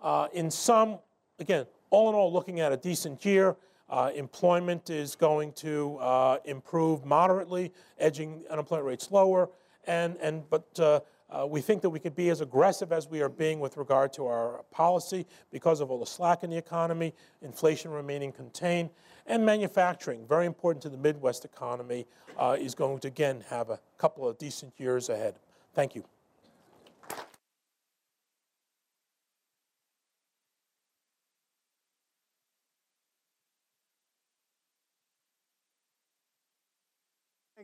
uh, in some, again, all in all, looking at a decent year, uh, employment is going to uh, improve moderately, edging unemployment rates lower, and, and but uh, uh, we think that we could be as aggressive as we are being with regard to our policy because of all the slack in the economy, inflation remaining contained, and manufacturing, very important to the Midwest economy, uh, is going to again have a couple of decent years ahead. Thank you.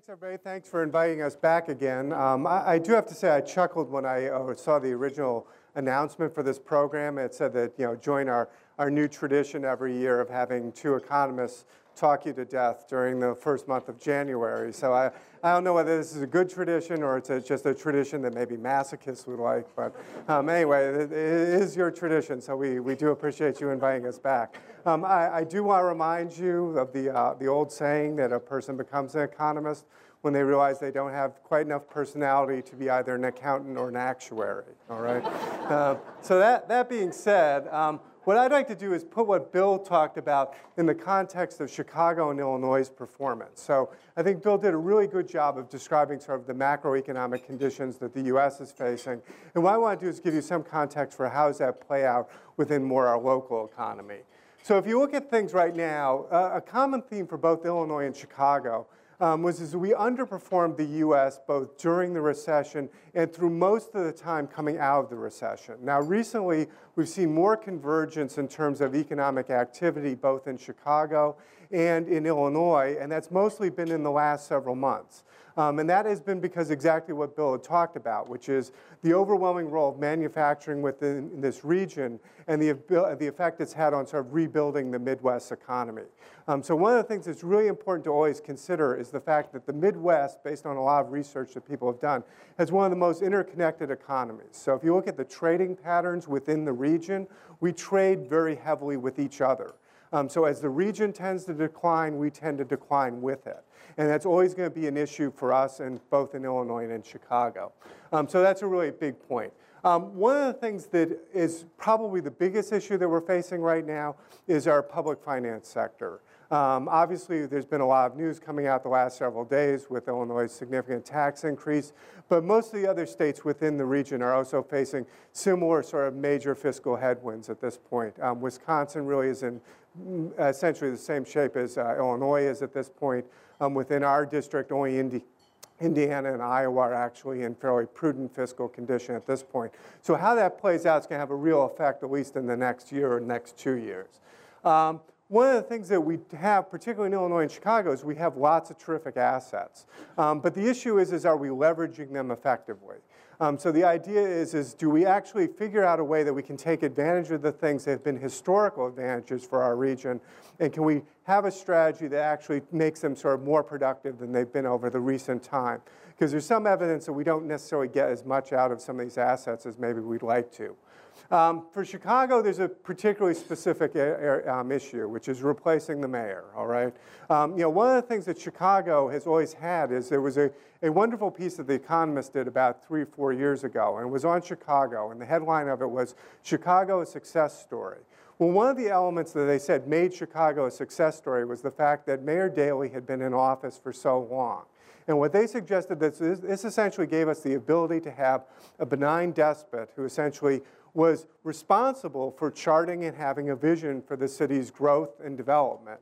Thanks, everybody. Thanks for inviting us back again. Um, I, I, do have to say I chuckled when I uh, saw the original announcement for this program. It said that, you know, join our our new tradition every year of having two economists talk you to death during the first month of January. So I, I don't know whether this is a good tradition or it's a, just a tradition that maybe masochists would like. But um, anyway, it, it is your tradition, so we, we do appreciate you inviting us back. Um, I, I, do want to remind you of the, uh, the old saying that a person becomes an economist when they realize they don't have quite enough personality to be either an accountant or an actuary, all right? uh, so that, that being said, um, what I'd like to do is put what Bill talked about in the context of Chicago and Illinois' performance. So I think Bill did a really good job of describing sort of the macroeconomic conditions that the U.S. is facing. And what I want to do is give you some context for how does that play out within more our local economy. So if you look at things right now, uh, a common theme for both Illinois and Chicago um, was is we underperformed the U.S. both during the recession and through most of the time coming out of the recession. Now, recently, we've seen more convergence in terms of economic activity both in Chicago and in Illinois, and that's mostly been in the last several months. Um, and that has been because exactly what Bill had talked about, which is the overwhelming role of manufacturing within this region and the, the effect it's had on sort of rebuilding the Midwest economy. Um, so one of the things that's really important to always consider is the fact that the Midwest, based on a lot of research that people have done, has one of the most interconnected economies. So if you look at the trading patterns within the region, we trade very heavily with each other. Um, so as the region tends to decline, we tend to decline with it. And that's always going to be an issue for us, in, both in Illinois and in Chicago. Um, so that's a really big point. Um, one of the things that is probably the biggest issue that we're facing right now is our public finance sector. Um, obviously, there's been a lot of news coming out the last several days with Illinois' significant tax increase, but most of the other states within the region are also facing similar sort of major fiscal headwinds at this point. Um, Wisconsin really is in mm, essentially the same shape as uh, Illinois is at this point. Um, within our district, only Indi Indiana and Iowa are actually in fairly prudent fiscal condition at this point. So how that plays out is going to have a real effect, at least in the next year or next two years. Um, one of the things that we have, particularly in Illinois and Chicago, is we have lots of terrific assets. Um, but the issue is, is are we leveraging them effectively? Um, so the idea is, is do we actually figure out a way that we can take advantage of the things that have been historical advantages for our region, and can we have a strategy that actually makes them sort of more productive than they've been over the recent time? Because there's some evidence that we don't necessarily get as much out of some of these assets as maybe we'd like to. Um, for Chicago, there's a particularly specific um, issue, which is replacing the mayor, all right? Um, you know, one of the things that Chicago has always had is there was a, a wonderful piece that The Economist did about three, four years ago, and it was on Chicago, and the headline of it was, Chicago, a success story. Well, one of the elements that they said made Chicago a success story was the fact that Mayor Daley had been in office for so long. And what they suggested this, this essentially gave us the ability to have a benign despot who essentially was responsible for charting and having a vision for the city's growth and development.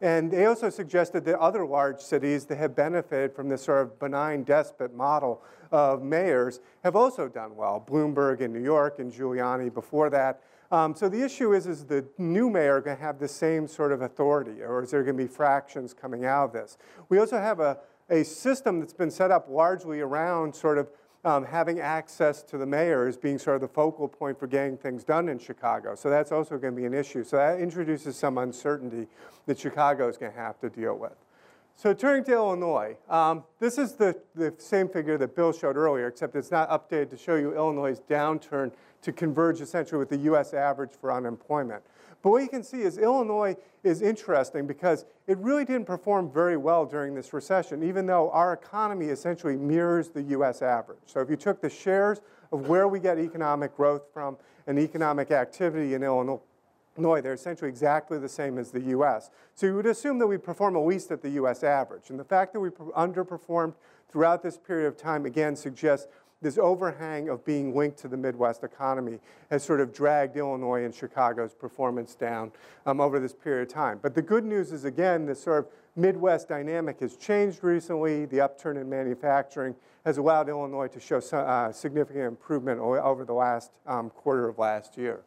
And they also suggested that other large cities that have benefited from this sort of benign despot model of mayors have also done well. Bloomberg in New York and Giuliani before that. Um, so the issue is, is the new mayor going to have the same sort of authority, or is there going to be fractions coming out of this? We also have a, a system that's been set up largely around sort of um, having access to the mayor as being sort of the focal point for getting things done in Chicago. So that's also going to be an issue. So that introduces some uncertainty that Chicago is going to have to deal with. So turning to Illinois, um, this is the, the same figure that Bill showed earlier, except it's not updated to show you Illinois' downturn to converge essentially with the US average for unemployment. But what you can see is Illinois is interesting because it really didn't perform very well during this recession, even though our economy essentially mirrors the US average. So if you took the shares of where we get economic growth from and economic activity in Illinois, they're essentially exactly the same as the US. So you would assume that we perform at least at the US average. And the fact that we underperformed throughout this period of time, again, suggests this overhang of being linked to the Midwest economy has sort of dragged Illinois and Chicago's performance down um, over this period of time. But the good news is, again, this sort of Midwest dynamic has changed recently. The upturn in manufacturing has allowed Illinois to show some, uh, significant improvement over the last um, quarter of last year.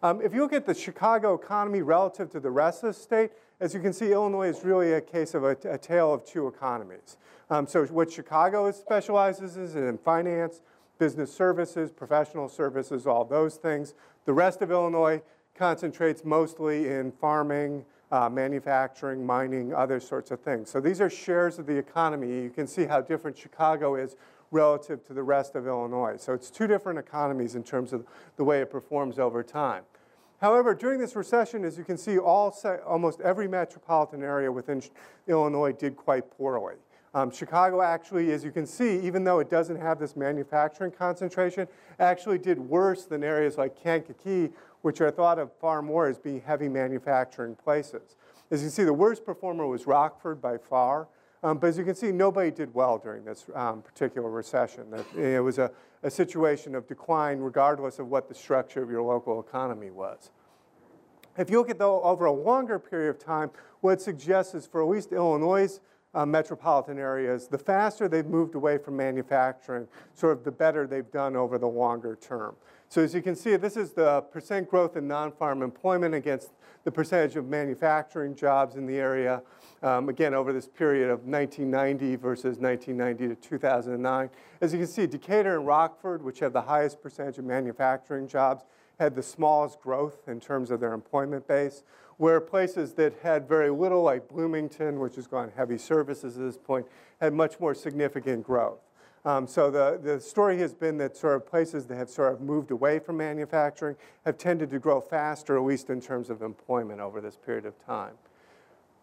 Um, if you look at the Chicago economy relative to the rest of the state, as you can see, Illinois is really a case of a, a tale of two economies. Um, so what Chicago specializes is in finance, business services, professional services, all those things. The rest of Illinois concentrates mostly in farming, uh, manufacturing, mining, other sorts of things. So these are shares of the economy. You can see how different Chicago is relative to the rest of Illinois. So it's two different economies in terms of the way it performs over time. However, during this recession, as you can see, all almost every metropolitan area within Illinois did quite poorly. Um, Chicago actually, as you can see, even though it doesn't have this manufacturing concentration, actually did worse than areas like Kankakee, which are thought of far more as being heavy manufacturing places. As you can see, the worst performer was Rockford by far. Um, but as you can see, nobody did well during this um, particular recession. It was a, a situation of decline regardless of what the structure of your local economy was. If you look at though over a longer period of time, what it suggests is for at least Illinois' uh, metropolitan areas, the faster they've moved away from manufacturing, sort of the better they've done over the longer term. So as you can see, this is the percent growth in non-farm employment against the percentage of manufacturing jobs in the area, um, again, over this period of 1990 versus 1990 to 2009. As you can see, Decatur and Rockford, which have the highest percentage of manufacturing jobs, had the smallest growth in terms of their employment base, where places that had very little, like Bloomington, which has gone heavy services at this point, had much more significant growth. Um, so the, the story has been that sort of places that have sort of moved away from manufacturing have tended to grow faster, at least in terms of employment over this period of time.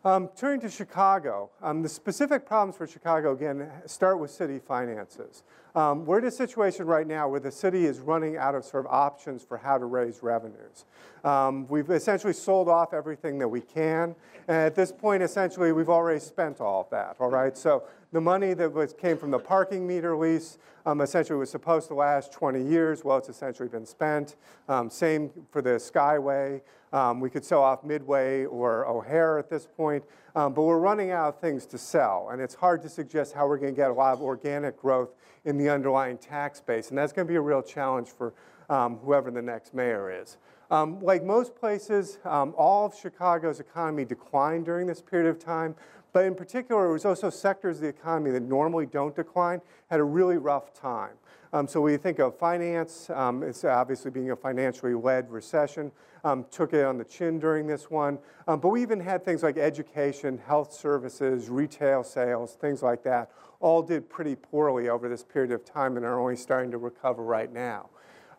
Um, turning to Chicago, um, the specific problems for Chicago, again, start with city finances. Um, we're in a situation right now where the city is running out of sort of options for how to raise revenues. Um, we've essentially sold off everything that we can, and at this point, essentially, we've already spent all of that, all right? So the money that was, came from the parking meter lease um, essentially was supposed to last 20 years. Well, it's essentially been spent. Um, same for the Skyway. Um, we could sell off Midway or O'Hare at this point, um, but we're running out of things to sell, and it's hard to suggest how we're going to get a lot of organic growth in the underlying tax base, and that's going to be a real challenge for um, whoever the next mayor is. Um, like most places, um, all of Chicago's economy declined during this period of time, but in particular, it was also sectors of the economy that normally don't decline had a really rough time. Um, so we think of finance, um, it's obviously being a financially led recession, um, took it on the chin during this one. Um, but we even had things like education, health services, retail sales, things like that, all did pretty poorly over this period of time and are only starting to recover right now.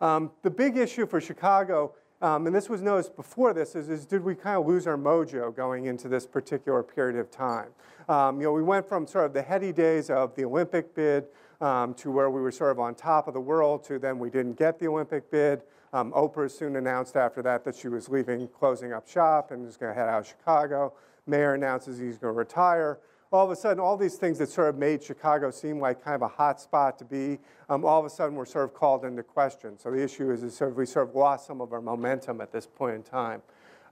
Um, the big issue for Chicago um, and this was noticed before this, is, is, did we kind of lose our mojo going into this particular period of time? Um, you know, we went from sort of the heady days of the Olympic bid um, to where we were sort of on top of the world to then we didn't get the Olympic bid. Um, Oprah soon announced after that that she was leaving, closing up shop and was going to head out of Chicago. Mayor announces he's going to retire. All of a sudden, all these things that sort of made Chicago seem like kind of a hot spot to be, um, all of a sudden were sort of called into question. So the issue is, is sort of we sort of lost some of our momentum at this point in time.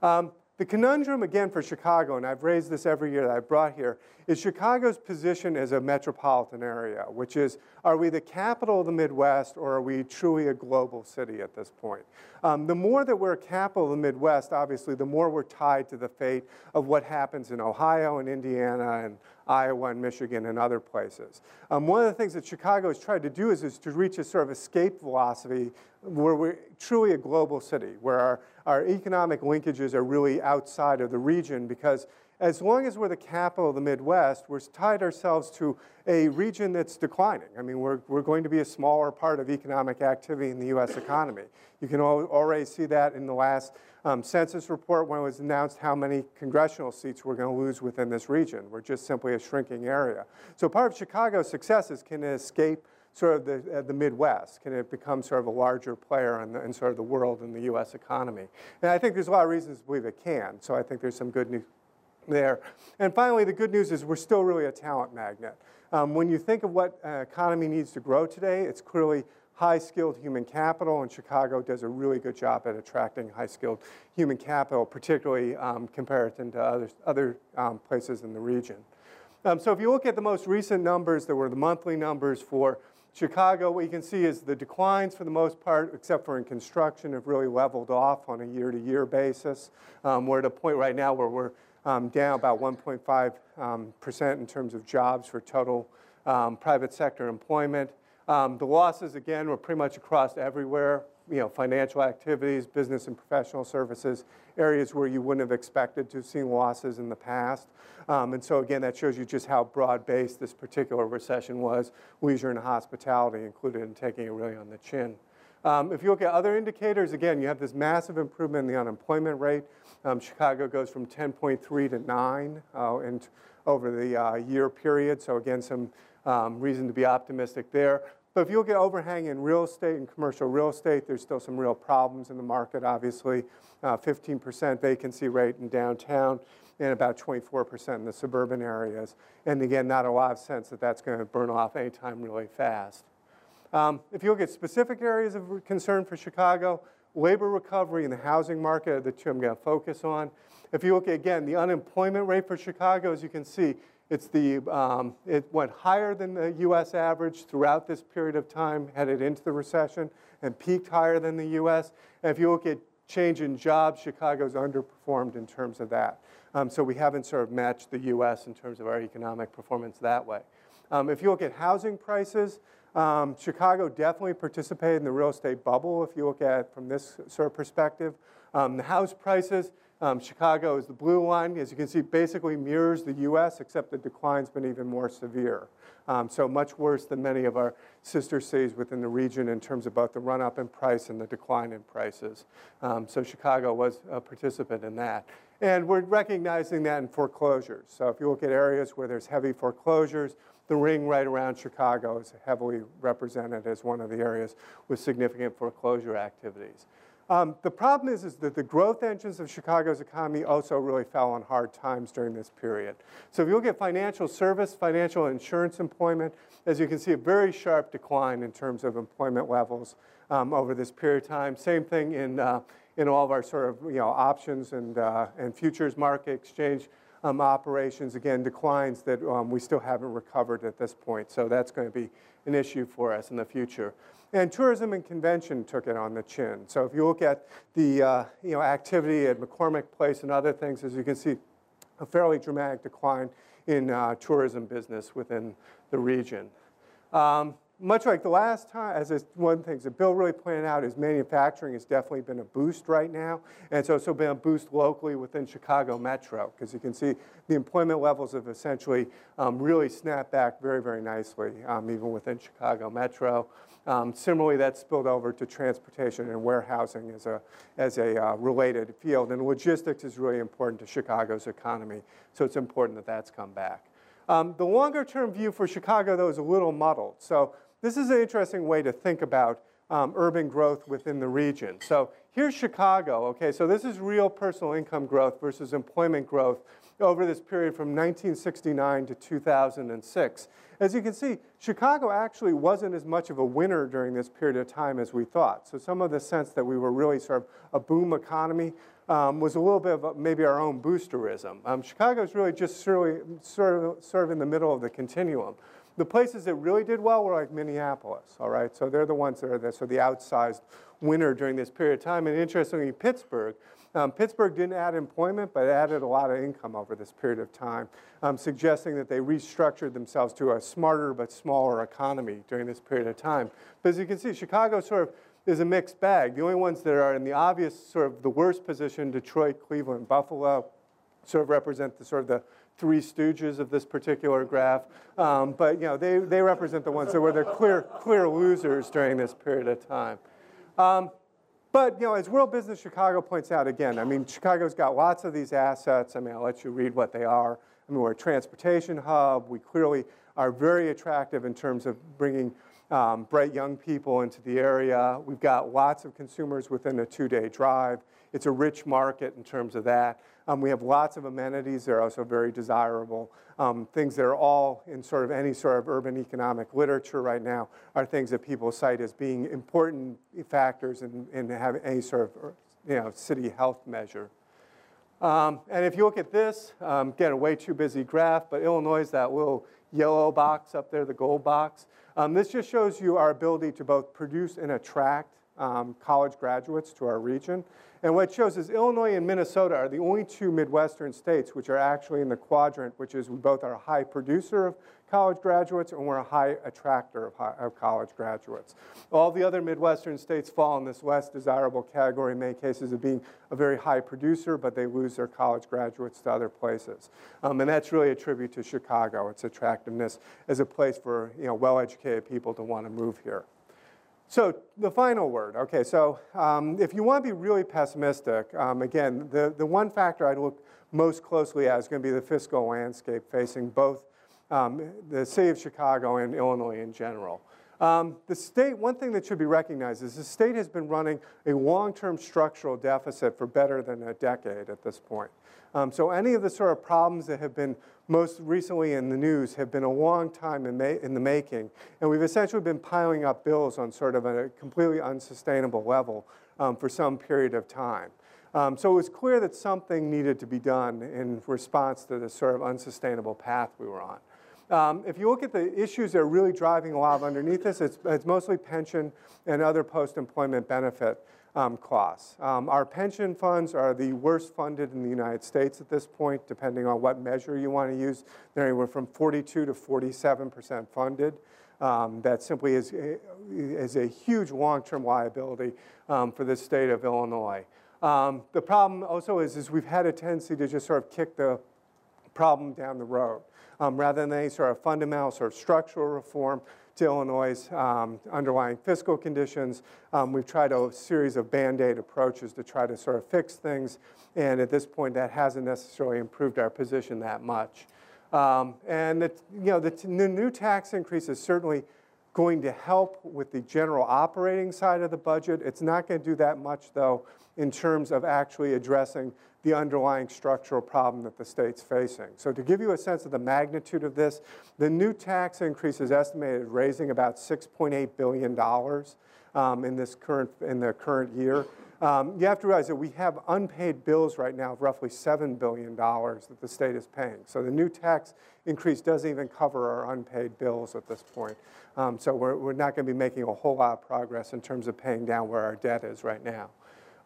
Um, the conundrum, again, for Chicago, and I've raised this every year that I've brought here, is Chicago's position as a metropolitan area, which is, are we the capital of the Midwest or are we truly a global city at this point? Um, the more that we're a capital of the Midwest, obviously, the more we're tied to the fate of what happens in Ohio and Indiana and Iowa and Michigan and other places. Um, one of the things that Chicago has tried to do is, is to reach a sort of escape velocity where we're truly a global city, where our, our economic linkages are really outside of the region because as long as we're the capital of the Midwest, we're tied ourselves to a region that's declining. I mean, we're, we're going to be a smaller part of economic activity in the US economy. You can already see that in the last um, census report when it was announced how many congressional seats we're going to lose within this region. We're just simply a shrinking area. So part of Chicago's success is can it escape sort of the, uh, the Midwest? Can it become sort of a larger player in, the, in sort of the world and the U.S. economy? And I think there's a lot of reasons to believe it can. So I think there's some good news there. And finally, the good news is we're still really a talent magnet. Um, when you think of what uh, economy needs to grow today, it's clearly high-skilled human capital, and Chicago does a really good job at attracting high-skilled human capital, particularly um, compared to other, other um, places in the region. Um, so if you look at the most recent numbers, there were the monthly numbers for Chicago, what you can see is the declines for the most part, except for in construction, have really leveled off on a year-to-year -year basis. Um, we're at a point right now where we're um, down about 1.5% um, in terms of jobs for total private sector employment. Um, the losses, again, were pretty much across everywhere you know, financial activities, business and professional services, areas where you wouldn't have expected to see losses in the past. Um, and so again, that shows you just how broad-based this particular recession was. Leisure and hospitality included in taking it really on the chin. Um, if you look at other indicators, again, you have this massive improvement in the unemployment rate. Um, Chicago goes from 10.3 to 9 uh, and over the uh, year period. So again, some um, reason to be optimistic there. But if you look at overhang in real estate and commercial real estate, there's still some real problems in the market, obviously. 15% uh, vacancy rate in downtown and about 24% in the suburban areas. And again, not a lot of sense that that's going to burn off anytime really fast. Um, if you look at specific areas of concern for Chicago, labor recovery and the housing market are the two I'm going to focus on. If you look at, again, the unemployment rate for Chicago, as you can see, it's the, um, it went higher than the US average throughout this period of time, headed into the recession, and peaked higher than the US. And if you look at change in jobs, Chicago's underperformed in terms of that. Um, so we haven't sort of matched the US in terms of our economic performance that way. Um, if you look at housing prices, um, Chicago definitely participated in the real estate bubble, if you look at it from this sort of perspective. Um, the house prices, um, Chicago is the blue line. As you can see, basically mirrors the US, except the decline's been even more severe. Um, so much worse than many of our sister cities within the region in terms of both the run up in price and the decline in prices. Um, so Chicago was a participant in that. And we're recognizing that in foreclosures. So if you look at areas where there's heavy foreclosures, the ring right around Chicago is heavily represented as one of the areas with significant foreclosure activities. Um, the problem is, is that the growth engines of Chicago's economy also really fell on hard times during this period. So if you look at financial service, financial insurance employment, as you can see, a very sharp decline in terms of employment levels um, over this period of time. Same thing in, uh, in all of our sort of you know, options and, uh, and futures market exchange um, operations, again, declines that um, we still haven't recovered at this point. So that's going to be an issue for us in the future. And tourism and convention took it on the chin. So if you look at the uh, you know, activity at McCormick Place and other things, as you can see, a fairly dramatic decline in uh, tourism business within the region. Um, much like the last time, as one of the things that Bill really pointed out, is manufacturing has definitely been a boost right now. And it's also been a boost locally within Chicago Metro, because you can see the employment levels have essentially um, really snapped back very, very nicely, um, even within Chicago Metro. Um, similarly, that spilled over to transportation and warehousing as a, as a uh, related field. And logistics is really important to Chicago's economy, so it's important that that's come back. Um, the longer term view for Chicago, though, is a little muddled. So this is an interesting way to think about um, urban growth within the region. So here's Chicago, okay, so this is real personal income growth versus employment growth over this period from 1969 to 2006. As you can see, Chicago actually wasn't as much of a winner during this period of time as we thought. So some of the sense that we were really sort of a boom economy um, was a little bit of a, maybe our own boosterism. Um, Chicago is really just sort of, sort of in the middle of the continuum. The places that really did well were like Minneapolis, all right? So they're the ones that are the, so the outsized winner during this period of time. And interestingly, Pittsburgh, um, Pittsburgh didn't add employment, but it added a lot of income over this period of time, um, suggesting that they restructured themselves to a smarter but smaller economy during this period of time. But as you can see, Chicago sort of is a mixed bag. The only ones that are in the obvious sort of the worst position, Detroit, Cleveland, Buffalo, sort of represent the sort of the three stooges of this particular graph. Um, but you know, they, they represent the ones that were the clear, clear losers during this period of time. Um, but you know, as World Business Chicago points out again, I mean, Chicago's got lots of these assets. I mean, I'll let you read what they are. I mean, we're a transportation hub. We clearly are very attractive in terms of bringing um, bright young people into the area. We've got lots of consumers within a two-day drive. It's a rich market in terms of that. Um, we have lots of amenities. They're also very desirable. Um, things that are all in sort of any sort of urban economic literature right now are things that people cite as being important factors in, in having any sort of you know, city health measure. Um, and if you look at this, um, again, a way too busy graph, but Illinois is that little yellow box up there, the gold box. Um, this just shows you our ability to both produce and attract um, college graduates to our region. And what shows is Illinois and Minnesota are the only two Midwestern states which are actually in the quadrant, which is we both are a high producer of college graduates and we're a high attractor of, high, of college graduates. All the other Midwestern states fall in this less desirable category in many cases of being a very high producer, but they lose their college graduates to other places. Um, and that's really a tribute to Chicago, its attractiveness as a place for you know, well-educated people to want to move here. So the final word, okay, so um, if you want to be really pessimistic, um, again, the, the one factor I'd look most closely at is going to be the fiscal landscape facing both um, the city of Chicago and Illinois in general. Um, the state, one thing that should be recognized is the state has been running a long-term structural deficit for better than a decade at this point. Um, so any of the sort of problems that have been most recently in the news have been a long time in, in, the making. And we've essentially been piling up bills on sort of a completely unsustainable level um, for some period of time. Um, so it was clear that something needed to be done in response to the sort of unsustainable path we were on. Um, if you look at the issues that are really driving a lot of underneath this, it's, it's mostly pension and other post-employment benefit um, costs. Um, our pension funds are the worst funded in the United States at this point, depending on what measure you want to use. They're anywhere from 42 to 47 percent funded. Um, that simply is, is a huge long-term liability um, for the state of Illinois. Um, the problem also is, is we've had a tendency to just sort of kick the problem down the road. Um, rather than any sort of fundamental sort of structural reform, to Illinois' um, underlying fiscal conditions. Um, we've tried a series of band-aid approaches to try to sort of fix things, and at this point that hasn't necessarily improved our position that much. Um, and the, you know, the, the new tax increase is certainly going to help with the general operating side of the budget. It's not going to do that much, though, in terms of actually addressing the underlying structural problem that the state's facing. So to give you a sense of the magnitude of this, the new tax increase is estimated raising about $6.8 billion um, in, this current, in the current year. Um, you have to realize that we have unpaid bills right now of roughly $7 billion that the state is paying. So the new tax increase doesn't even cover our unpaid bills at this point. Um, so we're, we're not going to be making a whole lot of progress in terms of paying down where our debt is right now.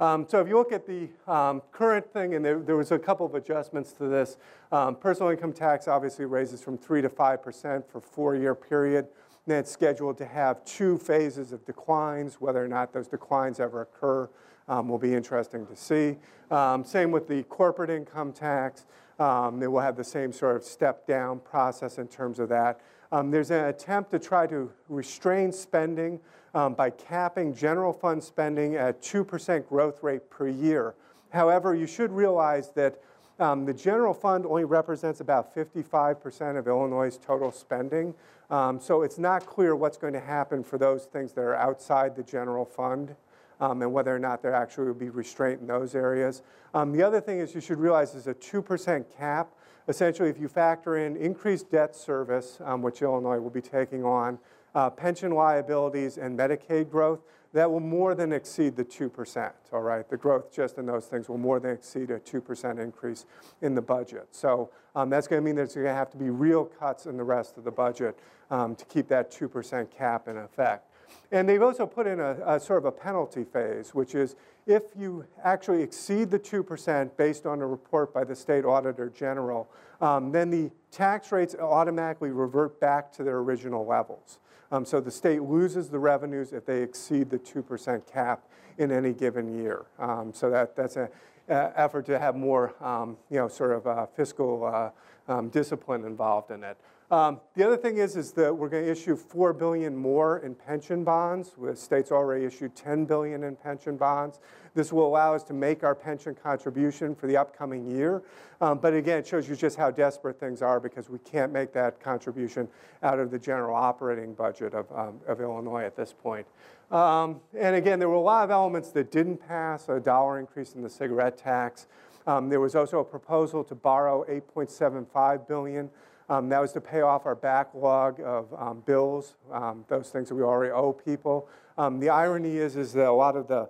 Um, so if you look at the um, current thing, and there, there, was a couple of adjustments to this, um, personal income tax obviously raises from 3 to 5% for four-year period. And it's scheduled to have two phases of declines. Whether or not those declines ever occur um, will be interesting to see. Um, same with the corporate income tax. Um, they will have the same sort of step-down process in terms of that. there's an attempt to try to restrain spending um, by capping general fund spending at 2% growth rate per year. However, you should realize that um, the general fund only represents about 55% of Illinois' total spending. Um, so it's not clear what's going to happen for those things that are outside the general fund um, and whether or not there actually will be restraint in those areas. Um, the other thing is you should realize is a 2% cap. Essentially, if you factor in increased debt service, um, which Illinois will be taking on, uh, pension liabilities, and Medicaid growth, that will more than exceed the 2%, all right? The growth just in those things will more than exceed a 2% increase in the budget. So um, that's going to mean there's going to have to be real cuts in the rest of the budget um, to keep that 2% cap in effect. And they've also put in a, a, sort of a penalty phase, which is if you actually exceed the 2% based on a report by the state auditor general, um, then the tax rates automatically revert back to their original levels. Um, so the state loses the revenues if they exceed the 2% cap in any given year. Um, so that, that's an effort to have more, um, you know, sort of uh, fiscal uh, um, discipline involved in it. Um, the other thing is, is that we're going to issue four billion more in pension bonds. The states already issued 10 billion in pension bonds. This will allow us to make our pension contribution for the upcoming year. Um, but again, it shows you just how desperate things are because we can't make that contribution out of the general operating budget of, um, of Illinois at this point. Um, and again, there were a lot of elements that didn't pass, a dollar increase in the cigarette tax. Um, there was also a proposal to borrow 8.75 billion um, that was to pay off our backlog of um, bills, um, those things that we already owe people. Um, the irony is, is that a lot of the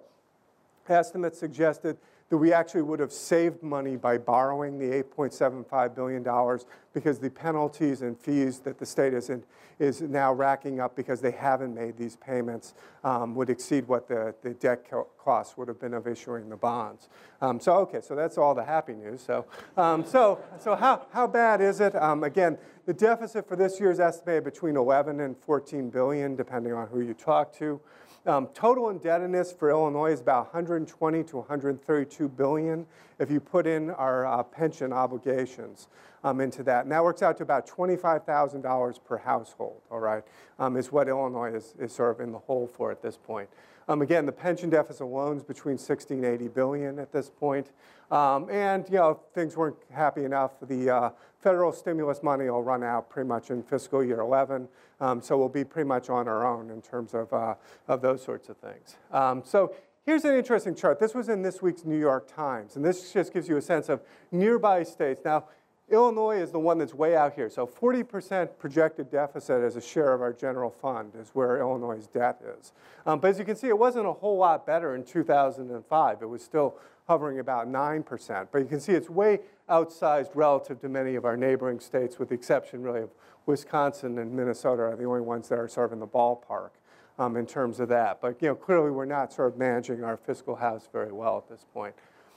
estimates suggested that we actually would have saved money by borrowing the $8.75 billion because the penalties and fees that the state is, in, is now racking up because they haven't made these payments um, would exceed what the, the debt costs would have been of issuing the bonds. Um, so, okay, so that's all the happy news. So, um, so, so how, how bad is it? Um, again, the deficit for this year is estimated between 11 and 14 billion, depending on who you talk to. Um, total indebtedness for Illinois is about 120 to 132 billion if you put in our uh, pension obligations um, into that. And that works out to about $25,000 per household, all right, um, is what Illinois is, is sort of in the hole for at this point. Um, again, the pension deficit alone is between 60 and 80 billion at this point. Um, and, you know, if things weren't happy enough, the uh, federal stimulus money will run out pretty much in fiscal year 11. Um, so we'll be pretty much on our own in terms of, uh, of those sorts of things. Um, so here's an interesting chart. This was in this week's New York Times. And this just gives you a sense of nearby states. Now, Illinois is the one that's way out here. So 40% projected deficit as a share of our general fund is where Illinois' debt is. Um, but as you can see, it wasn't a whole lot better in 2005. It was still hovering about 9%. But you can see it's way outsized relative to many of our neighboring states, with the exception really of Wisconsin and Minnesota are the only ones that are sort of in the ballpark um, in terms of that. But you know, clearly we're not sort of managing our fiscal house very well at this point.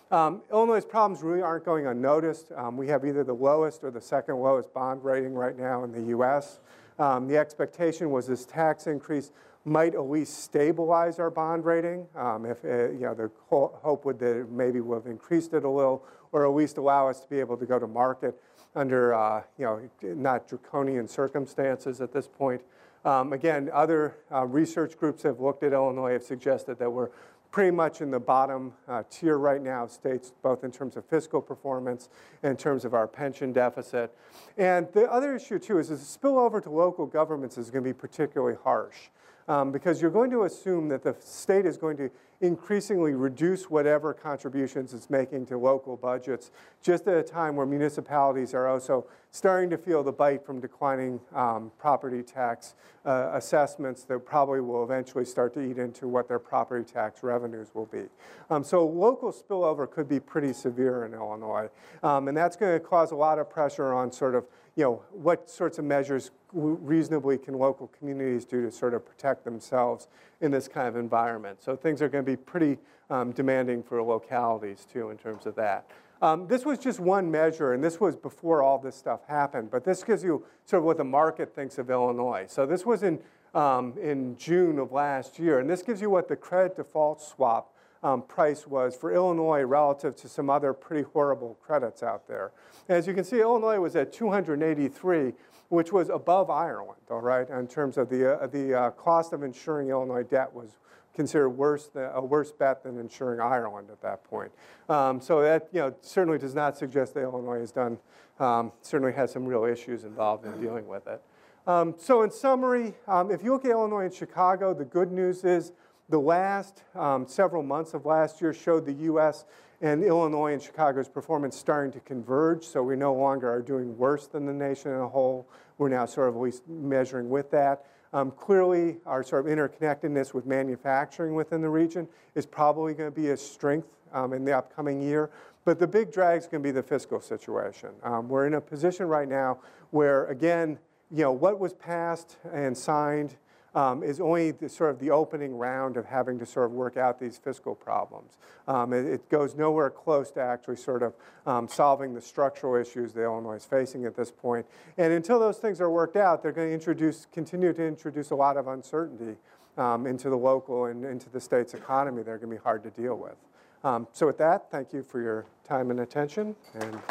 Um, Illinois' problems really aren't going unnoticed. Um, we have either the lowest or the second lowest bond rating right now in the U.S. Um, the expectation was this tax increase might at least stabilize our bond rating. Um, if uh, you know, the hope would that maybe would have increased it a little, or at least allow us to be able to go to market under uh, you know not draconian circumstances at this point. Um, again, other uh, research groups have looked at Illinois, have suggested that we're pretty much in the bottom uh, tier right now of states, both in terms of fiscal performance and in terms of our pension deficit. And the other issue, too, is the spillover to local governments is going to be particularly harsh um, because you're going to assume that the state is going to increasingly reduce whatever contributions it's making to local budgets, just at a time where municipalities are also starting to feel the bite from declining um, property tax uh, assessments that probably will eventually start to eat into what their property tax revenues will be. Um, so local spillover could be pretty severe in Illinois, um, and that's going to cause a lot of pressure on sort of you know, what sorts of measures reasonably can local communities do to sort of protect themselves in this kind of environment. So things are going to be pretty um, demanding for localities too in terms of that. Um, this was just one measure, and this was before all this stuff happened, but this gives you sort of what the market thinks of Illinois. So this was in, um, in June of last year, and this gives you what the credit default swap um, price was for Illinois relative to some other pretty horrible credits out there. As you can see, Illinois was at 283, which was above Ireland, all right, in terms of the, uh, the uh, cost of insuring Illinois debt was considered worse than, a worse bet than insuring Ireland at that point. Um, so that you know, certainly does not suggest that Illinois has done, um, certainly has some real issues involved in dealing with it. Um, so in summary, um, if you look at Illinois and Chicago, the good news is the last um, several months of last year showed the U.S. and Illinois and Chicago's performance starting to converge, so we no longer are doing worse than the nation as a whole. We're now sort of at least measuring with that. Um, clearly, our sort of interconnectedness with manufacturing within the region is probably going to be a strength um, in the upcoming year. But the big drag is going to be the fiscal situation. Um, we're in a position right now where, again, you know, what was passed and signed um, is only the, sort of the opening round of having to sort of work out these fiscal problems. Um, it, it, goes nowhere close to actually sort of um, solving the structural issues that Illinois is facing at this point. And until those things are worked out, they're going to introduce, continue to introduce a lot of uncertainty um, into the local and into the state's economy. They're going to be hard to deal with. Um, so with that, thank you for your time and attention. And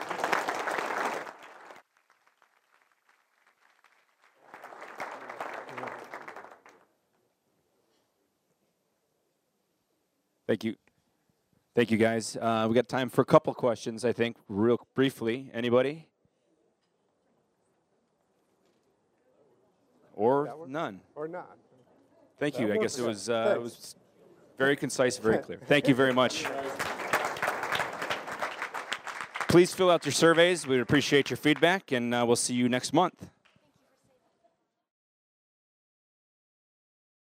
Thank you. Thank you, guys. Uh, we got time for a couple questions, I think, real briefly. Anybody? Or none? Or none. Thank you. I guess it was, uh, it was very concise, very clear. Thank you very much. Please fill out your surveys. We appreciate your feedback, and uh, we'll see you next month.